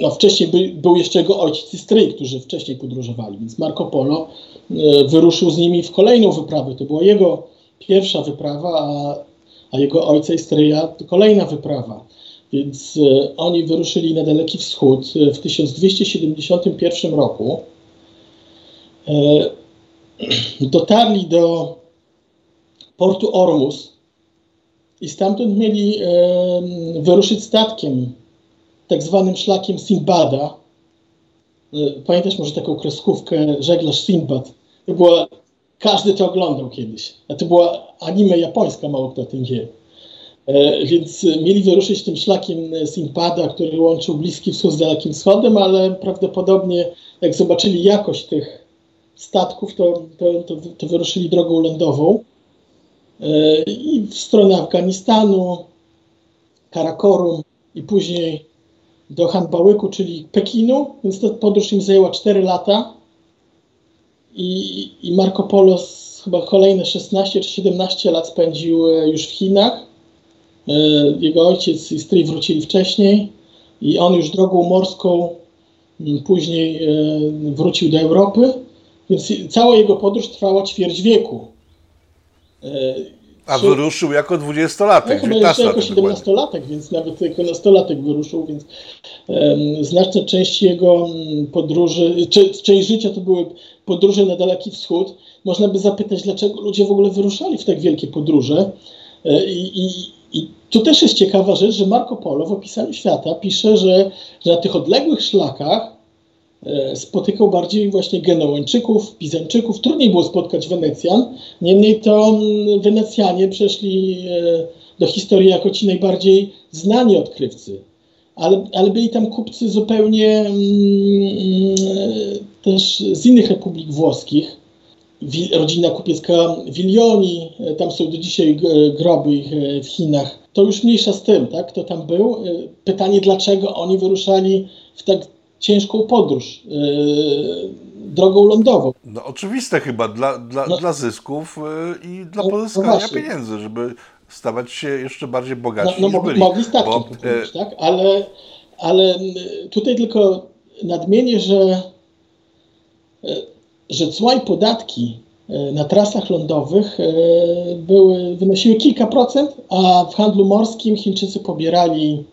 B: No wcześniej by, był jeszcze jego ojciec i stryj, którzy wcześniej podróżowali, więc Marco Polo wyruszył z nimi w kolejną wyprawę. To była jego pierwsza wyprawa, a, a jego ojca i stryja to kolejna wyprawa. Więc e, oni wyruszyli na Daleki Wschód w 1271 roku. Dotarli do portu Ormus i stamtąd mieli wyruszyć statkiem, tak zwanym szlakiem Sinbada. Pamiętasz może taką kreskówkę Żeglarz Sinbad? To była, każdy to oglądał kiedyś. A to była anime japońska, mało kto o tym wie. E, więc mieli wyruszyć tym szlakiem Simpada, który łączył Bliski Wschód z Dalekim Wschodem, ale prawdopodobnie jak zobaczyli jakość tych statków, to, to, to, to wyruszyli drogą lądową e, i w stronę Afganistanu, Karakorum i później do Hanbałyku, czyli Pekinu, więc ta podróż im zajęła 4 lata. I, i Marco Polo chyba kolejne 16 czy 17 lat spędził e, już w Chinach. E, jego ojciec i stryj wrócili wcześniej i on już drogą morską później e, wrócił do Europy, więc cała jego podróż trwała ćwierć wieku.
A: E, A wyruszył jako dwudziestolatek,
B: no, chyba jeszcze jako siedemnastolatek, więc nawet jako nastolatek wyruszył, więc um, znaczna część jego podróży, czy, część życia to były podróże na Daleki Wschód. Można by zapytać, dlaczego ludzie w ogóle wyruszali w tak wielkie podróże. I, i, i tu też jest ciekawa rzecz, że Marco Polo w opisaniu świata pisze, że, że na tych odległych szlakach e, spotykał bardziej właśnie Genołańczyków, Pizańczyków. Trudniej było spotkać Wenecjan, niemniej to mm, Wenecjanie przeszli e, do historii jako ci najbardziej znani odkrywcy. Ale, ale byli tam kupcy zupełnie mm, też z innych republik włoskich rodzina kupiecka Wilioni, e, tam są do dzisiaj groby ich e, w Chinach. To już mniejsza z tym, tak, kto tam był. E, pytanie, dlaczego oni wyruszali w tak ciężką podróż drogą lądową.
A: No oczywiste chyba, dla, dla, no, dla zysków i dla no, pozyskania no pieniędzy, żeby stawać się jeszcze bardziej bogaci
B: no,
A: no,
B: mogli, mogli statki bo, kupić, tak? Ale, ale tutaj tylko nadmienię, że że cła i podatki e, na trasach lądowych e, były, wynosiły kilka procent, a w handlu morskim Chińczycy pobierali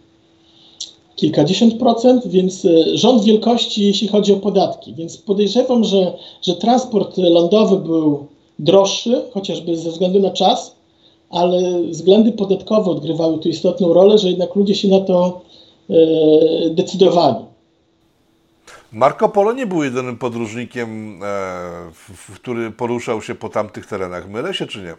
B: kilkadziesiąt procent, więc e, rząd wielkości, jeśli chodzi o podatki. Więc podejrzewam, że, że transport lądowy był droższy, chociażby ze względu na czas, ale względy podatkowe odgrywały tu istotną rolę, że jednak ludzie się na to e, decydowali.
A: Marco Polo nie był jedynym podróżnikiem, e, który poruszał się po tamtych terenach. Mylę się czy nie?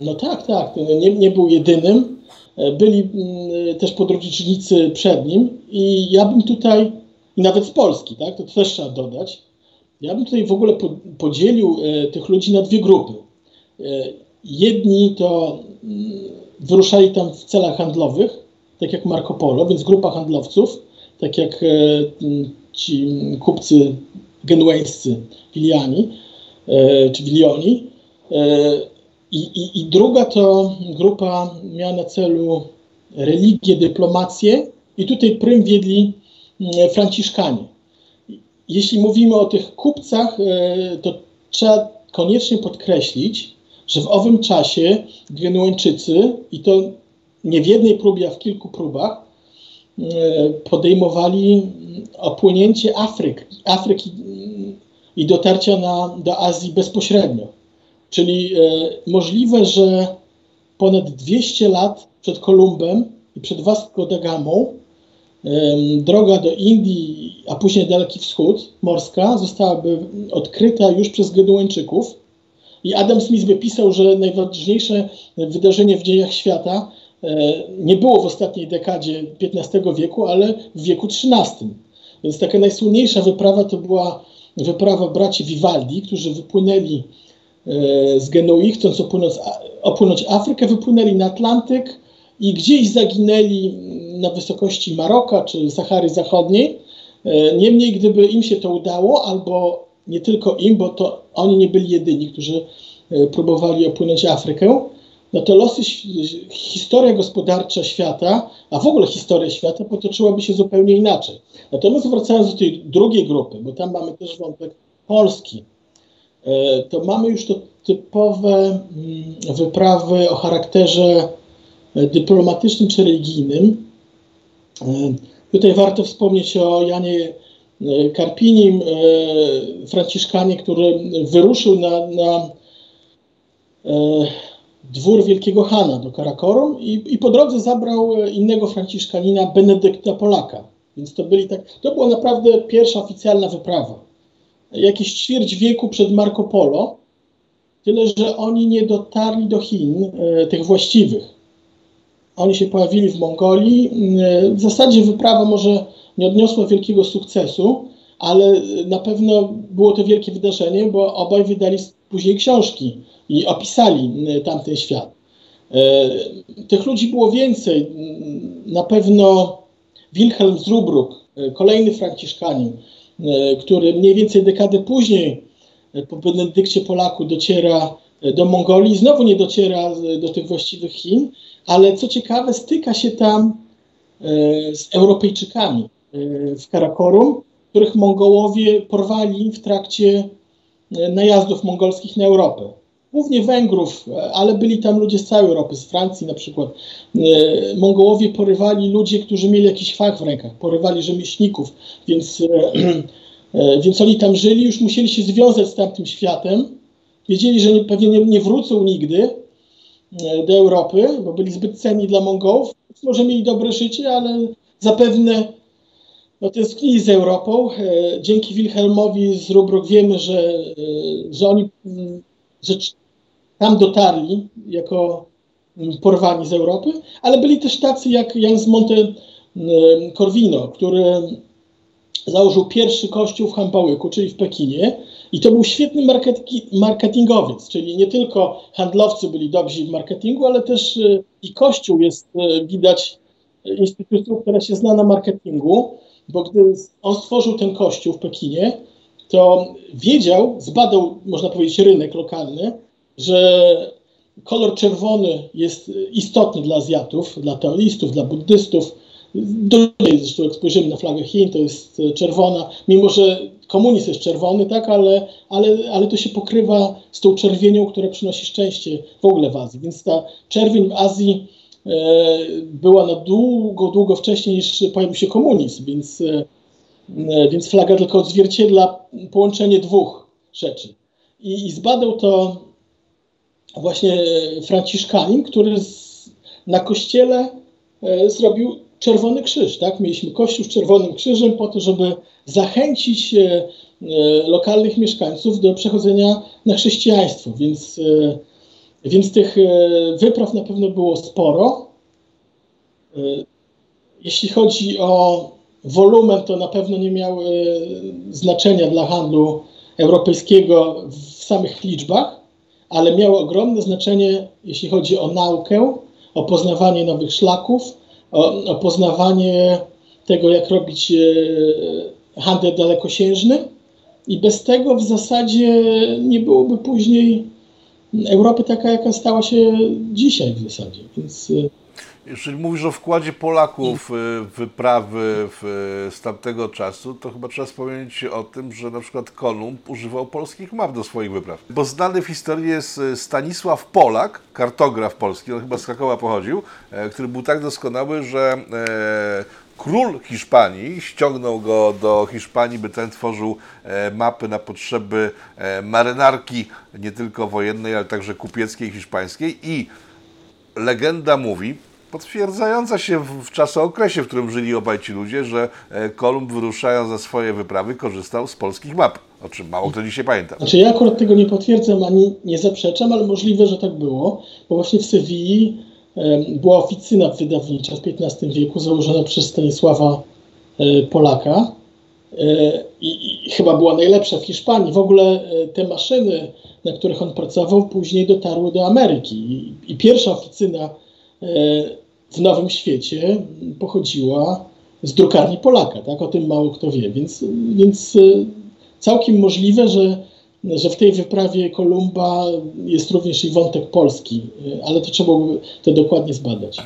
B: No tak, tak. Nie, nie był jedynym. E, byli mm, też podróżnicy przed nim i ja bym tutaj, i nawet z Polski, tak, to też trzeba dodać, ja bym tutaj w ogóle podzielił e, tych ludzi na dwie grupy. Jedni to mm, wyruszali tam w celach handlowych, tak jak Marco Polo, więc grupa handlowców, tak jak ci kupcy genueńscy Wiliani, e, czy Wilioni. E, I, i, I druga to grupa miała na celu religię, dyplomację i tutaj prym wiedli mm, Franciszkanie. Jeśli mówimy o tych kupcach, e, to trzeba koniecznie podkreślić, że w owym czasie Genueńczycy, i to nie w jednej próbie, a w kilku próbach, podejmowali opłynięcie Afryk, Afryki i dotarcia na, do Azji bezpośrednio. Czyli e, możliwe, że ponad 200 lat przed Kolumbem i przed Vasco da Gamą droga do Indii, a później Daleki Wschód, morska, zostałaby odkryta już przez Genueńczyków. I Adam Smith by pisał, że najważniejsze wydarzenie w dziejach świata e, nie było w ostatniej dekadzie XV wieku, ale w wieku XIII. Więc taka najsłynniejsza wyprawa to była wyprawa braci Vivaldi, którzy wypłynęli z Genui, chcąc opłynąć, opłynąć Afrykę, wypłynęli na Atlantyk i gdzieś zaginęli na wysokości Maroka czy Sahary Zachodniej. Niemniej, gdyby im się to udało, albo nie tylko im, bo to oni nie byli jedyni, którzy próbowali opłynąć Afrykę, no to losy, historia gospodarcza świata, a w ogóle historia świata potoczyłaby się zupełnie inaczej. Natomiast wracając do tej drugiej grupy, bo tam mamy też wątek polski, e, to mamy już to typowe mm, wyprawy o charakterze e, dyplomatycznym czy religijnym. E, tutaj warto wspomnieć o Janie Karpinim, franciszkanie, który wyruszył na, na dwór wielkiego Hana do Karakorum i, i po drodze zabrał e, innego franciszkanina, Benedykta Polaka. Więc to byli tak, to była naprawdę pierwsza oficjalna wyprawa. Jakieś ćwierć wieku przed Marco Polo, tyle że oni nie dotarli do Chin, e, tych właściwych. Oni się pojawili w Mongolii. E, w zasadzie wyprawa może nie odniosła wielkiego sukcesu, ale na pewno było to wielkie wydarzenie, bo obaj wydali później książki i opisali tamten świat. Tych ludzi było więcej. Na pewno Wilhelm Zrubruk, kolejny franciszkanin, który mniej więcej dekadę później po Benedykcie Polaku dociera do Mongolii, znowu nie dociera do tych właściwych Chin, ale co ciekawe, styka się tam z Europejczykami w Karakorum, których Mongołowie porwali w trakcie najazdów mongolskich na Europę głównie Węgrów, ale byli tam ludzie z całej Europy, z Francji na przykład. E, Mongołowie porywali ludzie, którzy mieli jakiś fach w rękach, porywali rzemieślników, więc, e, e, więc oni tam żyli, już musieli się związać z tamtym światem. Wiedzieli, że pewnie nie, nie wrócą nigdy do Europy, bo byli zbyt cenni dla Mongołów. Może mieli dobre życie, ale zapewne no, tęsknili z Europą. Dzięki Wilhelmowi z Rubrok wiemy, że, że oni że tam dotarli jako mm, porwani z Europy, ale byli też tacy jak Jan z Monte mm, Corvino, który założył pierwszy kościół w Hampałyku, czyli w Pekinie. I to był świetny marketingowiec, czyli nie tylko handlowcy byli dobrzy w marketingu, ale też y, i kościół jest, y, widać, instytucją, która się zna na marketingu, bo gdy on stworzył ten kościół w Pekinie, to wiedział, zbadał, można powiedzieć, rynek lokalny, że kolor czerwony jest istotny dla Azjatów, dla teolistów, dla buddystów. Do zresztą jak spojrzymy na flagę Chin, to jest czerwona, mimo że komunizm jest czerwony, tak, ale, ale, ale to się pokrywa z tą czerwienią, która przynosi szczęście w ogóle w Azji. Więc ta czerwień w Azji e, była na długo, długo wcześniej niż pojawił się komunizm, więc e, E, więc flaga tylko odzwierciedla połączenie dwóch rzeczy. I, i zbadał to właśnie Franciszkanin, który z, na kościele e, zrobił czerwony krzyż. Tak? Mieliśmy kościół z czerwonym krzyżem po to, żeby zachęcić e, lokalnych mieszkańców do przechodzenia na chrześcijaństwo. Więc, więc tych wypraw na pewno było sporo. Jeśli chodzi o wolumen to na pewno nie miał e, znaczenia dla handlu europejskiego w samych liczbach, ale miało ogromne znaczenie, jeśli chodzi o naukę, o poznawanie nowych szlaków, o, o poznawanie tego, jak robić e, handel dalekosiężny. I bez tego w zasadzie nie byłoby później Europy taka, jaka stała się dzisiaj w zasadzie. Więc e,
A: jeżeli mówisz o wkładzie Polaków w wyprawy w, z tamtego czasu, to chyba trzeba wspomnieć o tym, że na przykład Kolumb używał polskich map do swoich wypraw. Bo znany w historii jest e, Stanisław Polak, kartograf polski, on chyba z Krakowa pochodził, e, który był tak doskonały, że e, król Hiszpanii ściągnął go do Hiszpanii, by ten tworzył mapy na potrzeby marynarki nie tylko wojennej, ale także kupieckiej hiszpańskiej i legenda mówi, potwierdzająca się w, w czasookresie, w którym żyli obaj ci ludzie, że e, Kolumb wyruszając za swoje wyprawy korzystał z polskich map, o czym mało kto dzisiaj pamięta.
B: Znaczy ja akurat tego nie potwierdzam ani nie zaprzeczam, ale możliwe, że tak było, bo właśnie w Sewilli była oficyna wydawnicza w XV wieku założona przez Stanisława e, Polaka e, i, i, chyba była najlepsza w Hiszpanii. W ogóle te maszyny, na których on pracował, później dotarły do Ameryki i, i pierwsza oficyna w Nowym Świecie pochodziła z drukarni Polaka, tak? O tym mało kto wie, więc, więc całkiem możliwe, że, że w tej wyprawie Kolumba jest również i wątek polski, ale to trzeba by to dokładnie zbadać.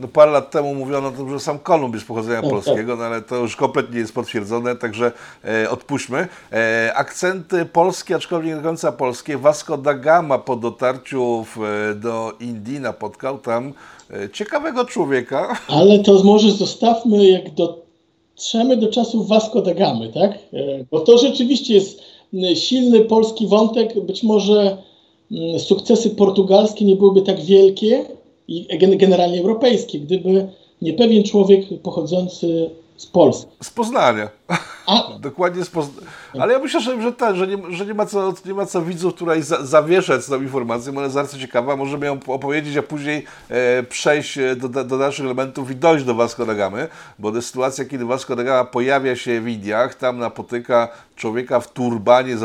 A: No parę lat temu mówiono o tym, że sam Kolumb jest pochodzenia polskiego, no ale to już kompletnie jest potwierdzone, także e, odpuśćmy. E, akcenty polskie, aczkolwiek nie do końca polskie. Vasco da Gama po dotarciu w, e, do Indii napotkał tam e, ciekawego człowieka.
B: Ale to może zostawmy, jak dotrzemy do czasów Vasco da Gamy, tak? E, bo to rzeczywiście jest silny polski wątek. Być może sukcesy portugalskie nie byłyby tak wielkie, i generalnie europejskie, gdyby nie pewien człowiek pochodzący z Polski.
A: Z Poznania. Dokładnie z. Ale ja myślę, że, że, ten, że, nie, że nie, ma co, nie ma co widzów tutaj za, zawieszać tą informacją, ona jest bardzo ciekawa. Możemy ją opowiedzieć, a później e, przejść e, do, do dalszych elementów i dojść do Vasco da Gamy, bo to jest sytuacja, kiedy Vasco da Gama pojawia się w Indiach, tam napotyka człowieka w turbanie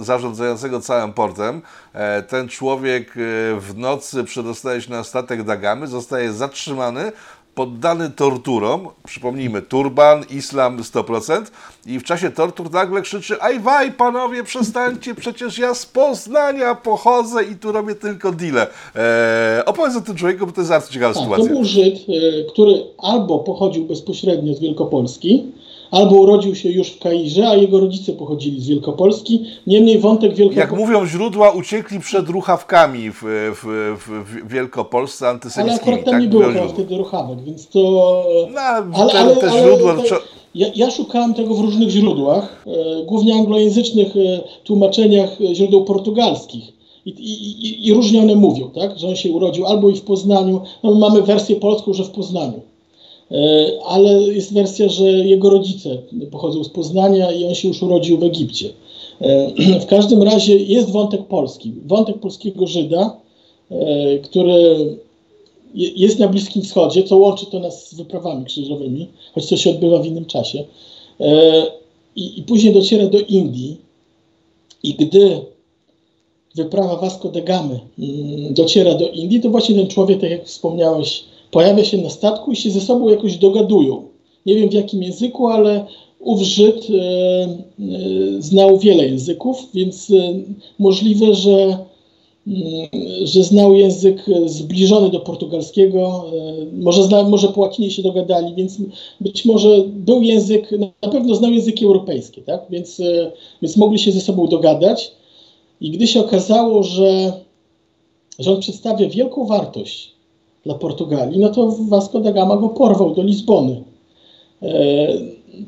A: zarządzającego całym portem. E, ten człowiek e, w nocy przedostaje się na statek da Gamy, zostaje zatrzymany, poddany torturom, przypomnijmy, turban, islam 100% i w czasie tortur nagle krzyczy aj waj panowie, przestańcie, przecież ja z Poznania pochodzę i tu robię tylko deale. Eee, opowiedz o tym człowieku, bo to jest bardzo ciekawa
B: tak,
A: sytuacja.
B: To był Żyd, e, który albo pochodził bezpośrednio z Wielkopolski, albo urodził się już w Kairze, a jego rodzice pochodzili z Wielkopolski. Niemniej wątek Wielkopolski...
A: Jak mówią źródła, uciekli przed ruchawkami w, w, w, Wielkopolsce antysemickimi.
B: Ale akurat tam
A: tak?
B: nie było wtedy ruchawek, więc to...
A: No, ale, ale, te źródła... Ale,
B: ja, ja, szukałem tego w różnych źródłach, e, głównie anglojęzycznych e, tłumaczeniach e, źródeł portugalskich. I, i, I, różnie one mówią, tak? że on się urodził albo i w Poznaniu. No, mamy wersję polską, że w Poznaniu. E, ale jest wersja, że jego rodzice pochodzą z Poznania i on się już urodził w Egipcie. E, w każdym razie jest wątek polski, wątek polskiego Żyda, e, który jest na Bliskim Wschodzie, co łączy to nas z wyprawami krzyżowymi, choć to się odbywa w innym czasie. I, i później dociera do Indii i gdy wyprawa Vasco da Gamy mm, dociera do Indii, to właśnie ten człowiek, tak jak wspomniałeś, pojawia się na statku i się ze sobą jakoś dogadują. Nie wiem w jakim języku, ale ów Żyd e, e, znał wiele języków, więc e, możliwe, że, mm, że znał język zbliżony do portugalskiego, e, może, zna, może po łacinie się dogadali, więc być może był język, na pewno znał języki europejskie, tak? więc, e, więc mogli się ze sobą dogadać. I gdy się okazało, że, że on przedstawia wielką wartość dla Portugalii, no to Vasco da Gama go porwał do Lizbony. E,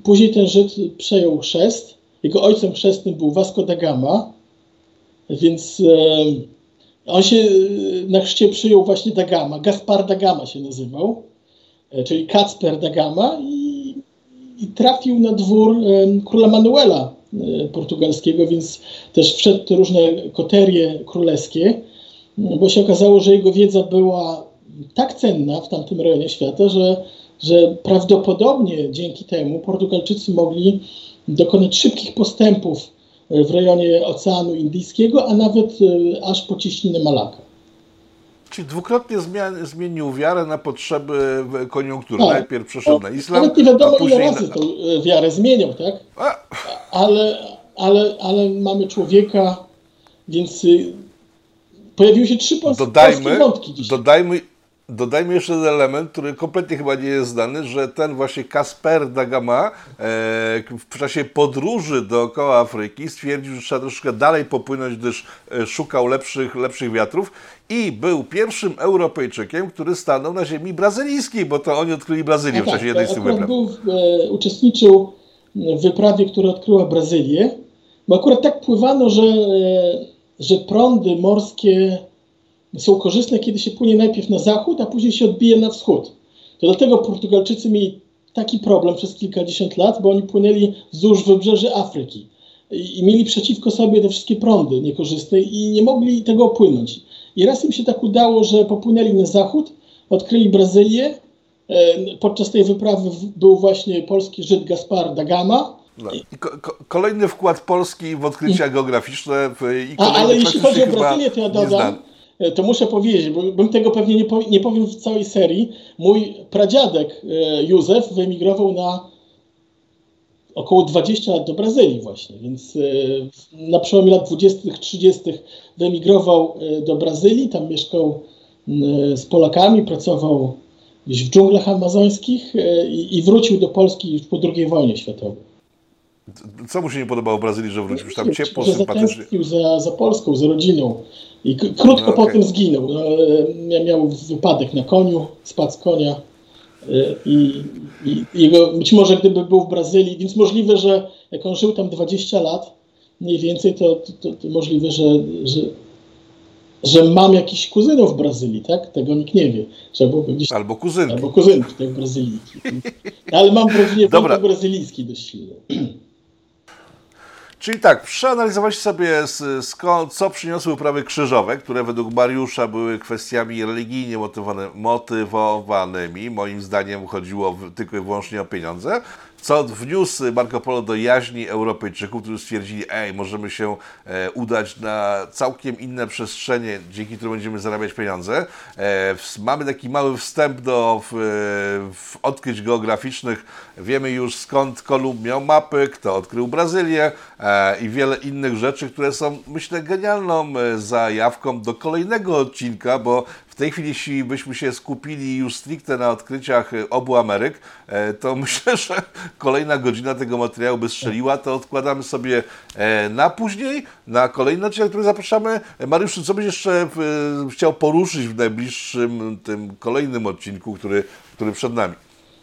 B: później ten Żyd przejął chrzest. Jego ojcem chrzestnym był Vasco da Gama, więc e, on się na chrzcie przyjął właśnie da Gama. Gaspar da Gama się nazywał, e, czyli Kacper da Gama i, i trafił na dwór króla Manuela portugalskiego, więc też wszedł te różne koterie królewskie, bo się okazało, że jego wiedza była tak cenna w tamtym rejonie świata, że, że prawdopodobnie dzięki temu Portugalczycy mogli dokonać szybkich postępów w rejonie Oceanu Indyjskiego, a nawet e, aż po cieśninę Malaka.
A: Czyli dwukrotnie zmian, zmienił wiarę na potrzeby koniunktury. Tak. Najpierw przeszedł na islam.
B: Nawet nie wiadomo, ile razy na... tą e, wiarę zmieniał, tak? Ale, ale, ale mamy człowieka, więc y, pojawiły się trzy polskie, dodajmy, polskie wątki dzisiaj.
A: Dodajmy, Dodajmy jeszcze jeden element, który kompletnie chyba nie jest znany, że ten właśnie Kasper Dagama e, w czasie podróży dookoła Afryki stwierdził, że trzeba troszkę dalej popłynąć, gdyż e, szukał lepszych, lepszych wiatrów i był pierwszym Europejczykiem, który stanął na ziemi brazylijskiej, bo to oni odkryli Brazylię w czasie tak, jednej z tych wypraw.
B: Był, e, uczestniczył w wyprawie, która odkryła Brazylię, bo akurat tak pływano, że, e, że prądy morskie są korzystne, kiedy się płynie najpierw na zachód, a później się odbije na wschód. To dlatego Portugalczycy mieli taki problem przez kilkadziesiąt lat, bo oni płynęli wzdłuż wybrzeży Afryki i, i mieli przeciwko sobie te wszystkie prądy niekorzystne i nie mogli tego opłynąć. I raz im się tak udało, że popłynęli na zachód, odkryli Brazylię. E, podczas tej wyprawy był właśnie polski Żyd Gaspar da Gama.
A: No. Ko kolejny wkład Polski w odkrycia I... geograficzne.
B: I A, ale jeśli chodzi o Brazylię, to ja dodam, to muszę powiedzieć, bo bym tego pewnie nie, powie, nie powiem w całej serii. Mój pradziadek e, Józef wyemigrował na około 20 lat do Brazylii właśnie, więc e, na przełomie lat 20 30 wyemigrował e, do Brazylii, tam mieszkał e, z Polakami, pracował gdzieś w dżunglach amazońskich e, i, i wrócił do Polski już po II wojnie światowej.
A: Co mu się nie podobało w Brazylii, że wrócił? Już tam ciepło,
B: że
A: sympatycznie.
B: za, za Polską, za rodziną. I krótko
A: No, okej.
B: potem zginął. No, miał wypadek na koniu, spadł z konia. e, I, i jego, być może gdyby był w Brazylii, więc możliwe, że jak on żył tam 20 lat, mniej więcej, to, to, to, to możliwe, że, że, że mam jakichś kuzynów w Brazylii, tak? Tego nikt nie wie. Byłoby gdzieś
A: Albo kuzynki.
B: Albo kuzynów tak, w Brazylii. Ale mam w rodzinie
A: Dobra.
B: brazylijski dość silny.
A: Czyli tak, przeanalizowaliście sobie skąd, co przyniosły uprawy krzyżowe, które według Mariusza były kwestiami religijnie motywowanymi. Moim zdaniem chodziło tylko i wyłącznie o pieniądze. Co wniósł Marco Polo do jaźni Europejczyków, którzy stwierdzili, ej, możemy się e, udać na całkiem inne przestrzenie, dzięki którym będziemy zarabiać pieniądze. E, mamy taki mały wstęp do w odkryć geograficznych. Wiemy już skąd Kolumb miał mapy, kto odkrył Brazylię e, i wiele innych rzeczy, które są, myślę, genialną e, zajawką do kolejnego odcinka, bo w tej chwili, jeśli byśmy się skupili już stricte na odkryciach obu Ameryk, e, to myślę, że kolejna godzina tego materiału by strzeliła, to odkładamy sobie e, na później, na kolejny odcinek, który zapraszamy. Mariuszu, co byś jeszcze e, chciał poruszyć w najbliższym, tym kolejnym odcinku, który, który przed nami?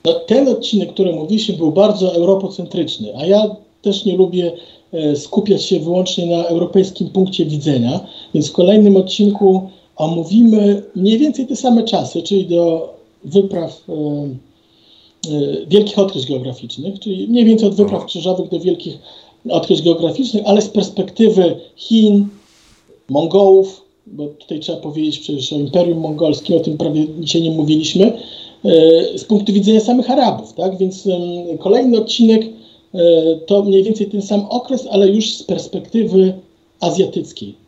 B: No, ten odcinek, który mówiliśmy, był bardzo europocentryczny, a ja też nie lubię skupiać się wyłącznie na europejskim punkcie widzenia, więc w kolejnym odcinku omówimy mniej więcej te same czasy, czyli do wypraw e, e, wielkich odkryć geograficznych, czyli mniej więcej od wypraw
A: Aha.
B: krzyżowych do wielkich odkryć geograficznych, ale z perspektywy Chin, Mongołów, bo tutaj trzeba powiedzieć przecież o Imperium Mongolskim, o tym prawie dzisiaj nie mówiliśmy, e, z punktu widzenia samych Arabów, tak? Więc kolejny odcinek to mniej więcej ten sam okres, ale już z perspektywy azjatyckiej.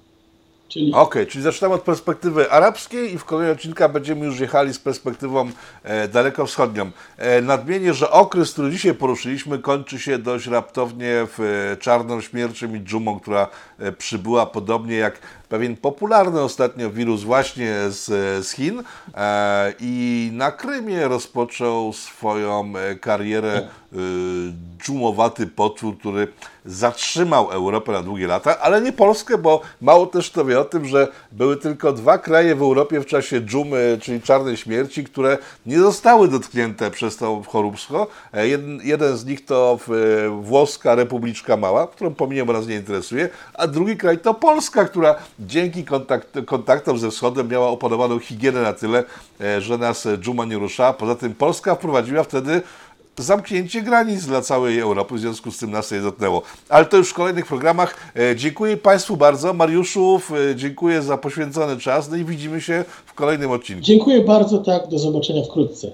B: Czyli
A: Okej, czyli zaczynamy od perspektywy arabskiej i w kolejnym odcinku będziemy już jechali z perspektywą e, dalekowschodnią. E, nadmienię, że okres, który dzisiaj poruszyliśmy, kończy się dość raptownie w e, czarną śmiercią i dżumą, która e, przybyła podobnie jak pewien popularny ostatnio wirus właśnie z, z Chin e, i na Krymie rozpoczął swoją e, karierę e, dżumowaty potwór, który zatrzymał Europę na długie lata, ale nie Polskę, bo mało też kto wie o tym, że były tylko dwa kraje w Europie w czasie dżumy, czyli czarnej śmierci, które nie zostały dotknięte przez to choróbstwo. E, Jeden, jeden z nich to e, włoska Republiczka Mała, którą bo nas nie interesuje, a drugi kraj to Polska, która dzięki kontakt, kontaktom ze wschodem miała opanowaną higienę na tyle, e, że nas dżuma nie ruszała. Poza tym Polska wprowadziła wtedy zamknięcie granic dla całej Europy, w związku z tym nas to nie dotknęło. Ale to już w kolejnych programach. E, Dziękuję Państwu bardzo. Mariuszu, e, dziękuję za poświęcony czas, no i widzimy się w kolejnym odcinku.
B: dziękuję bardzo, tak, do zobaczenia wkrótce.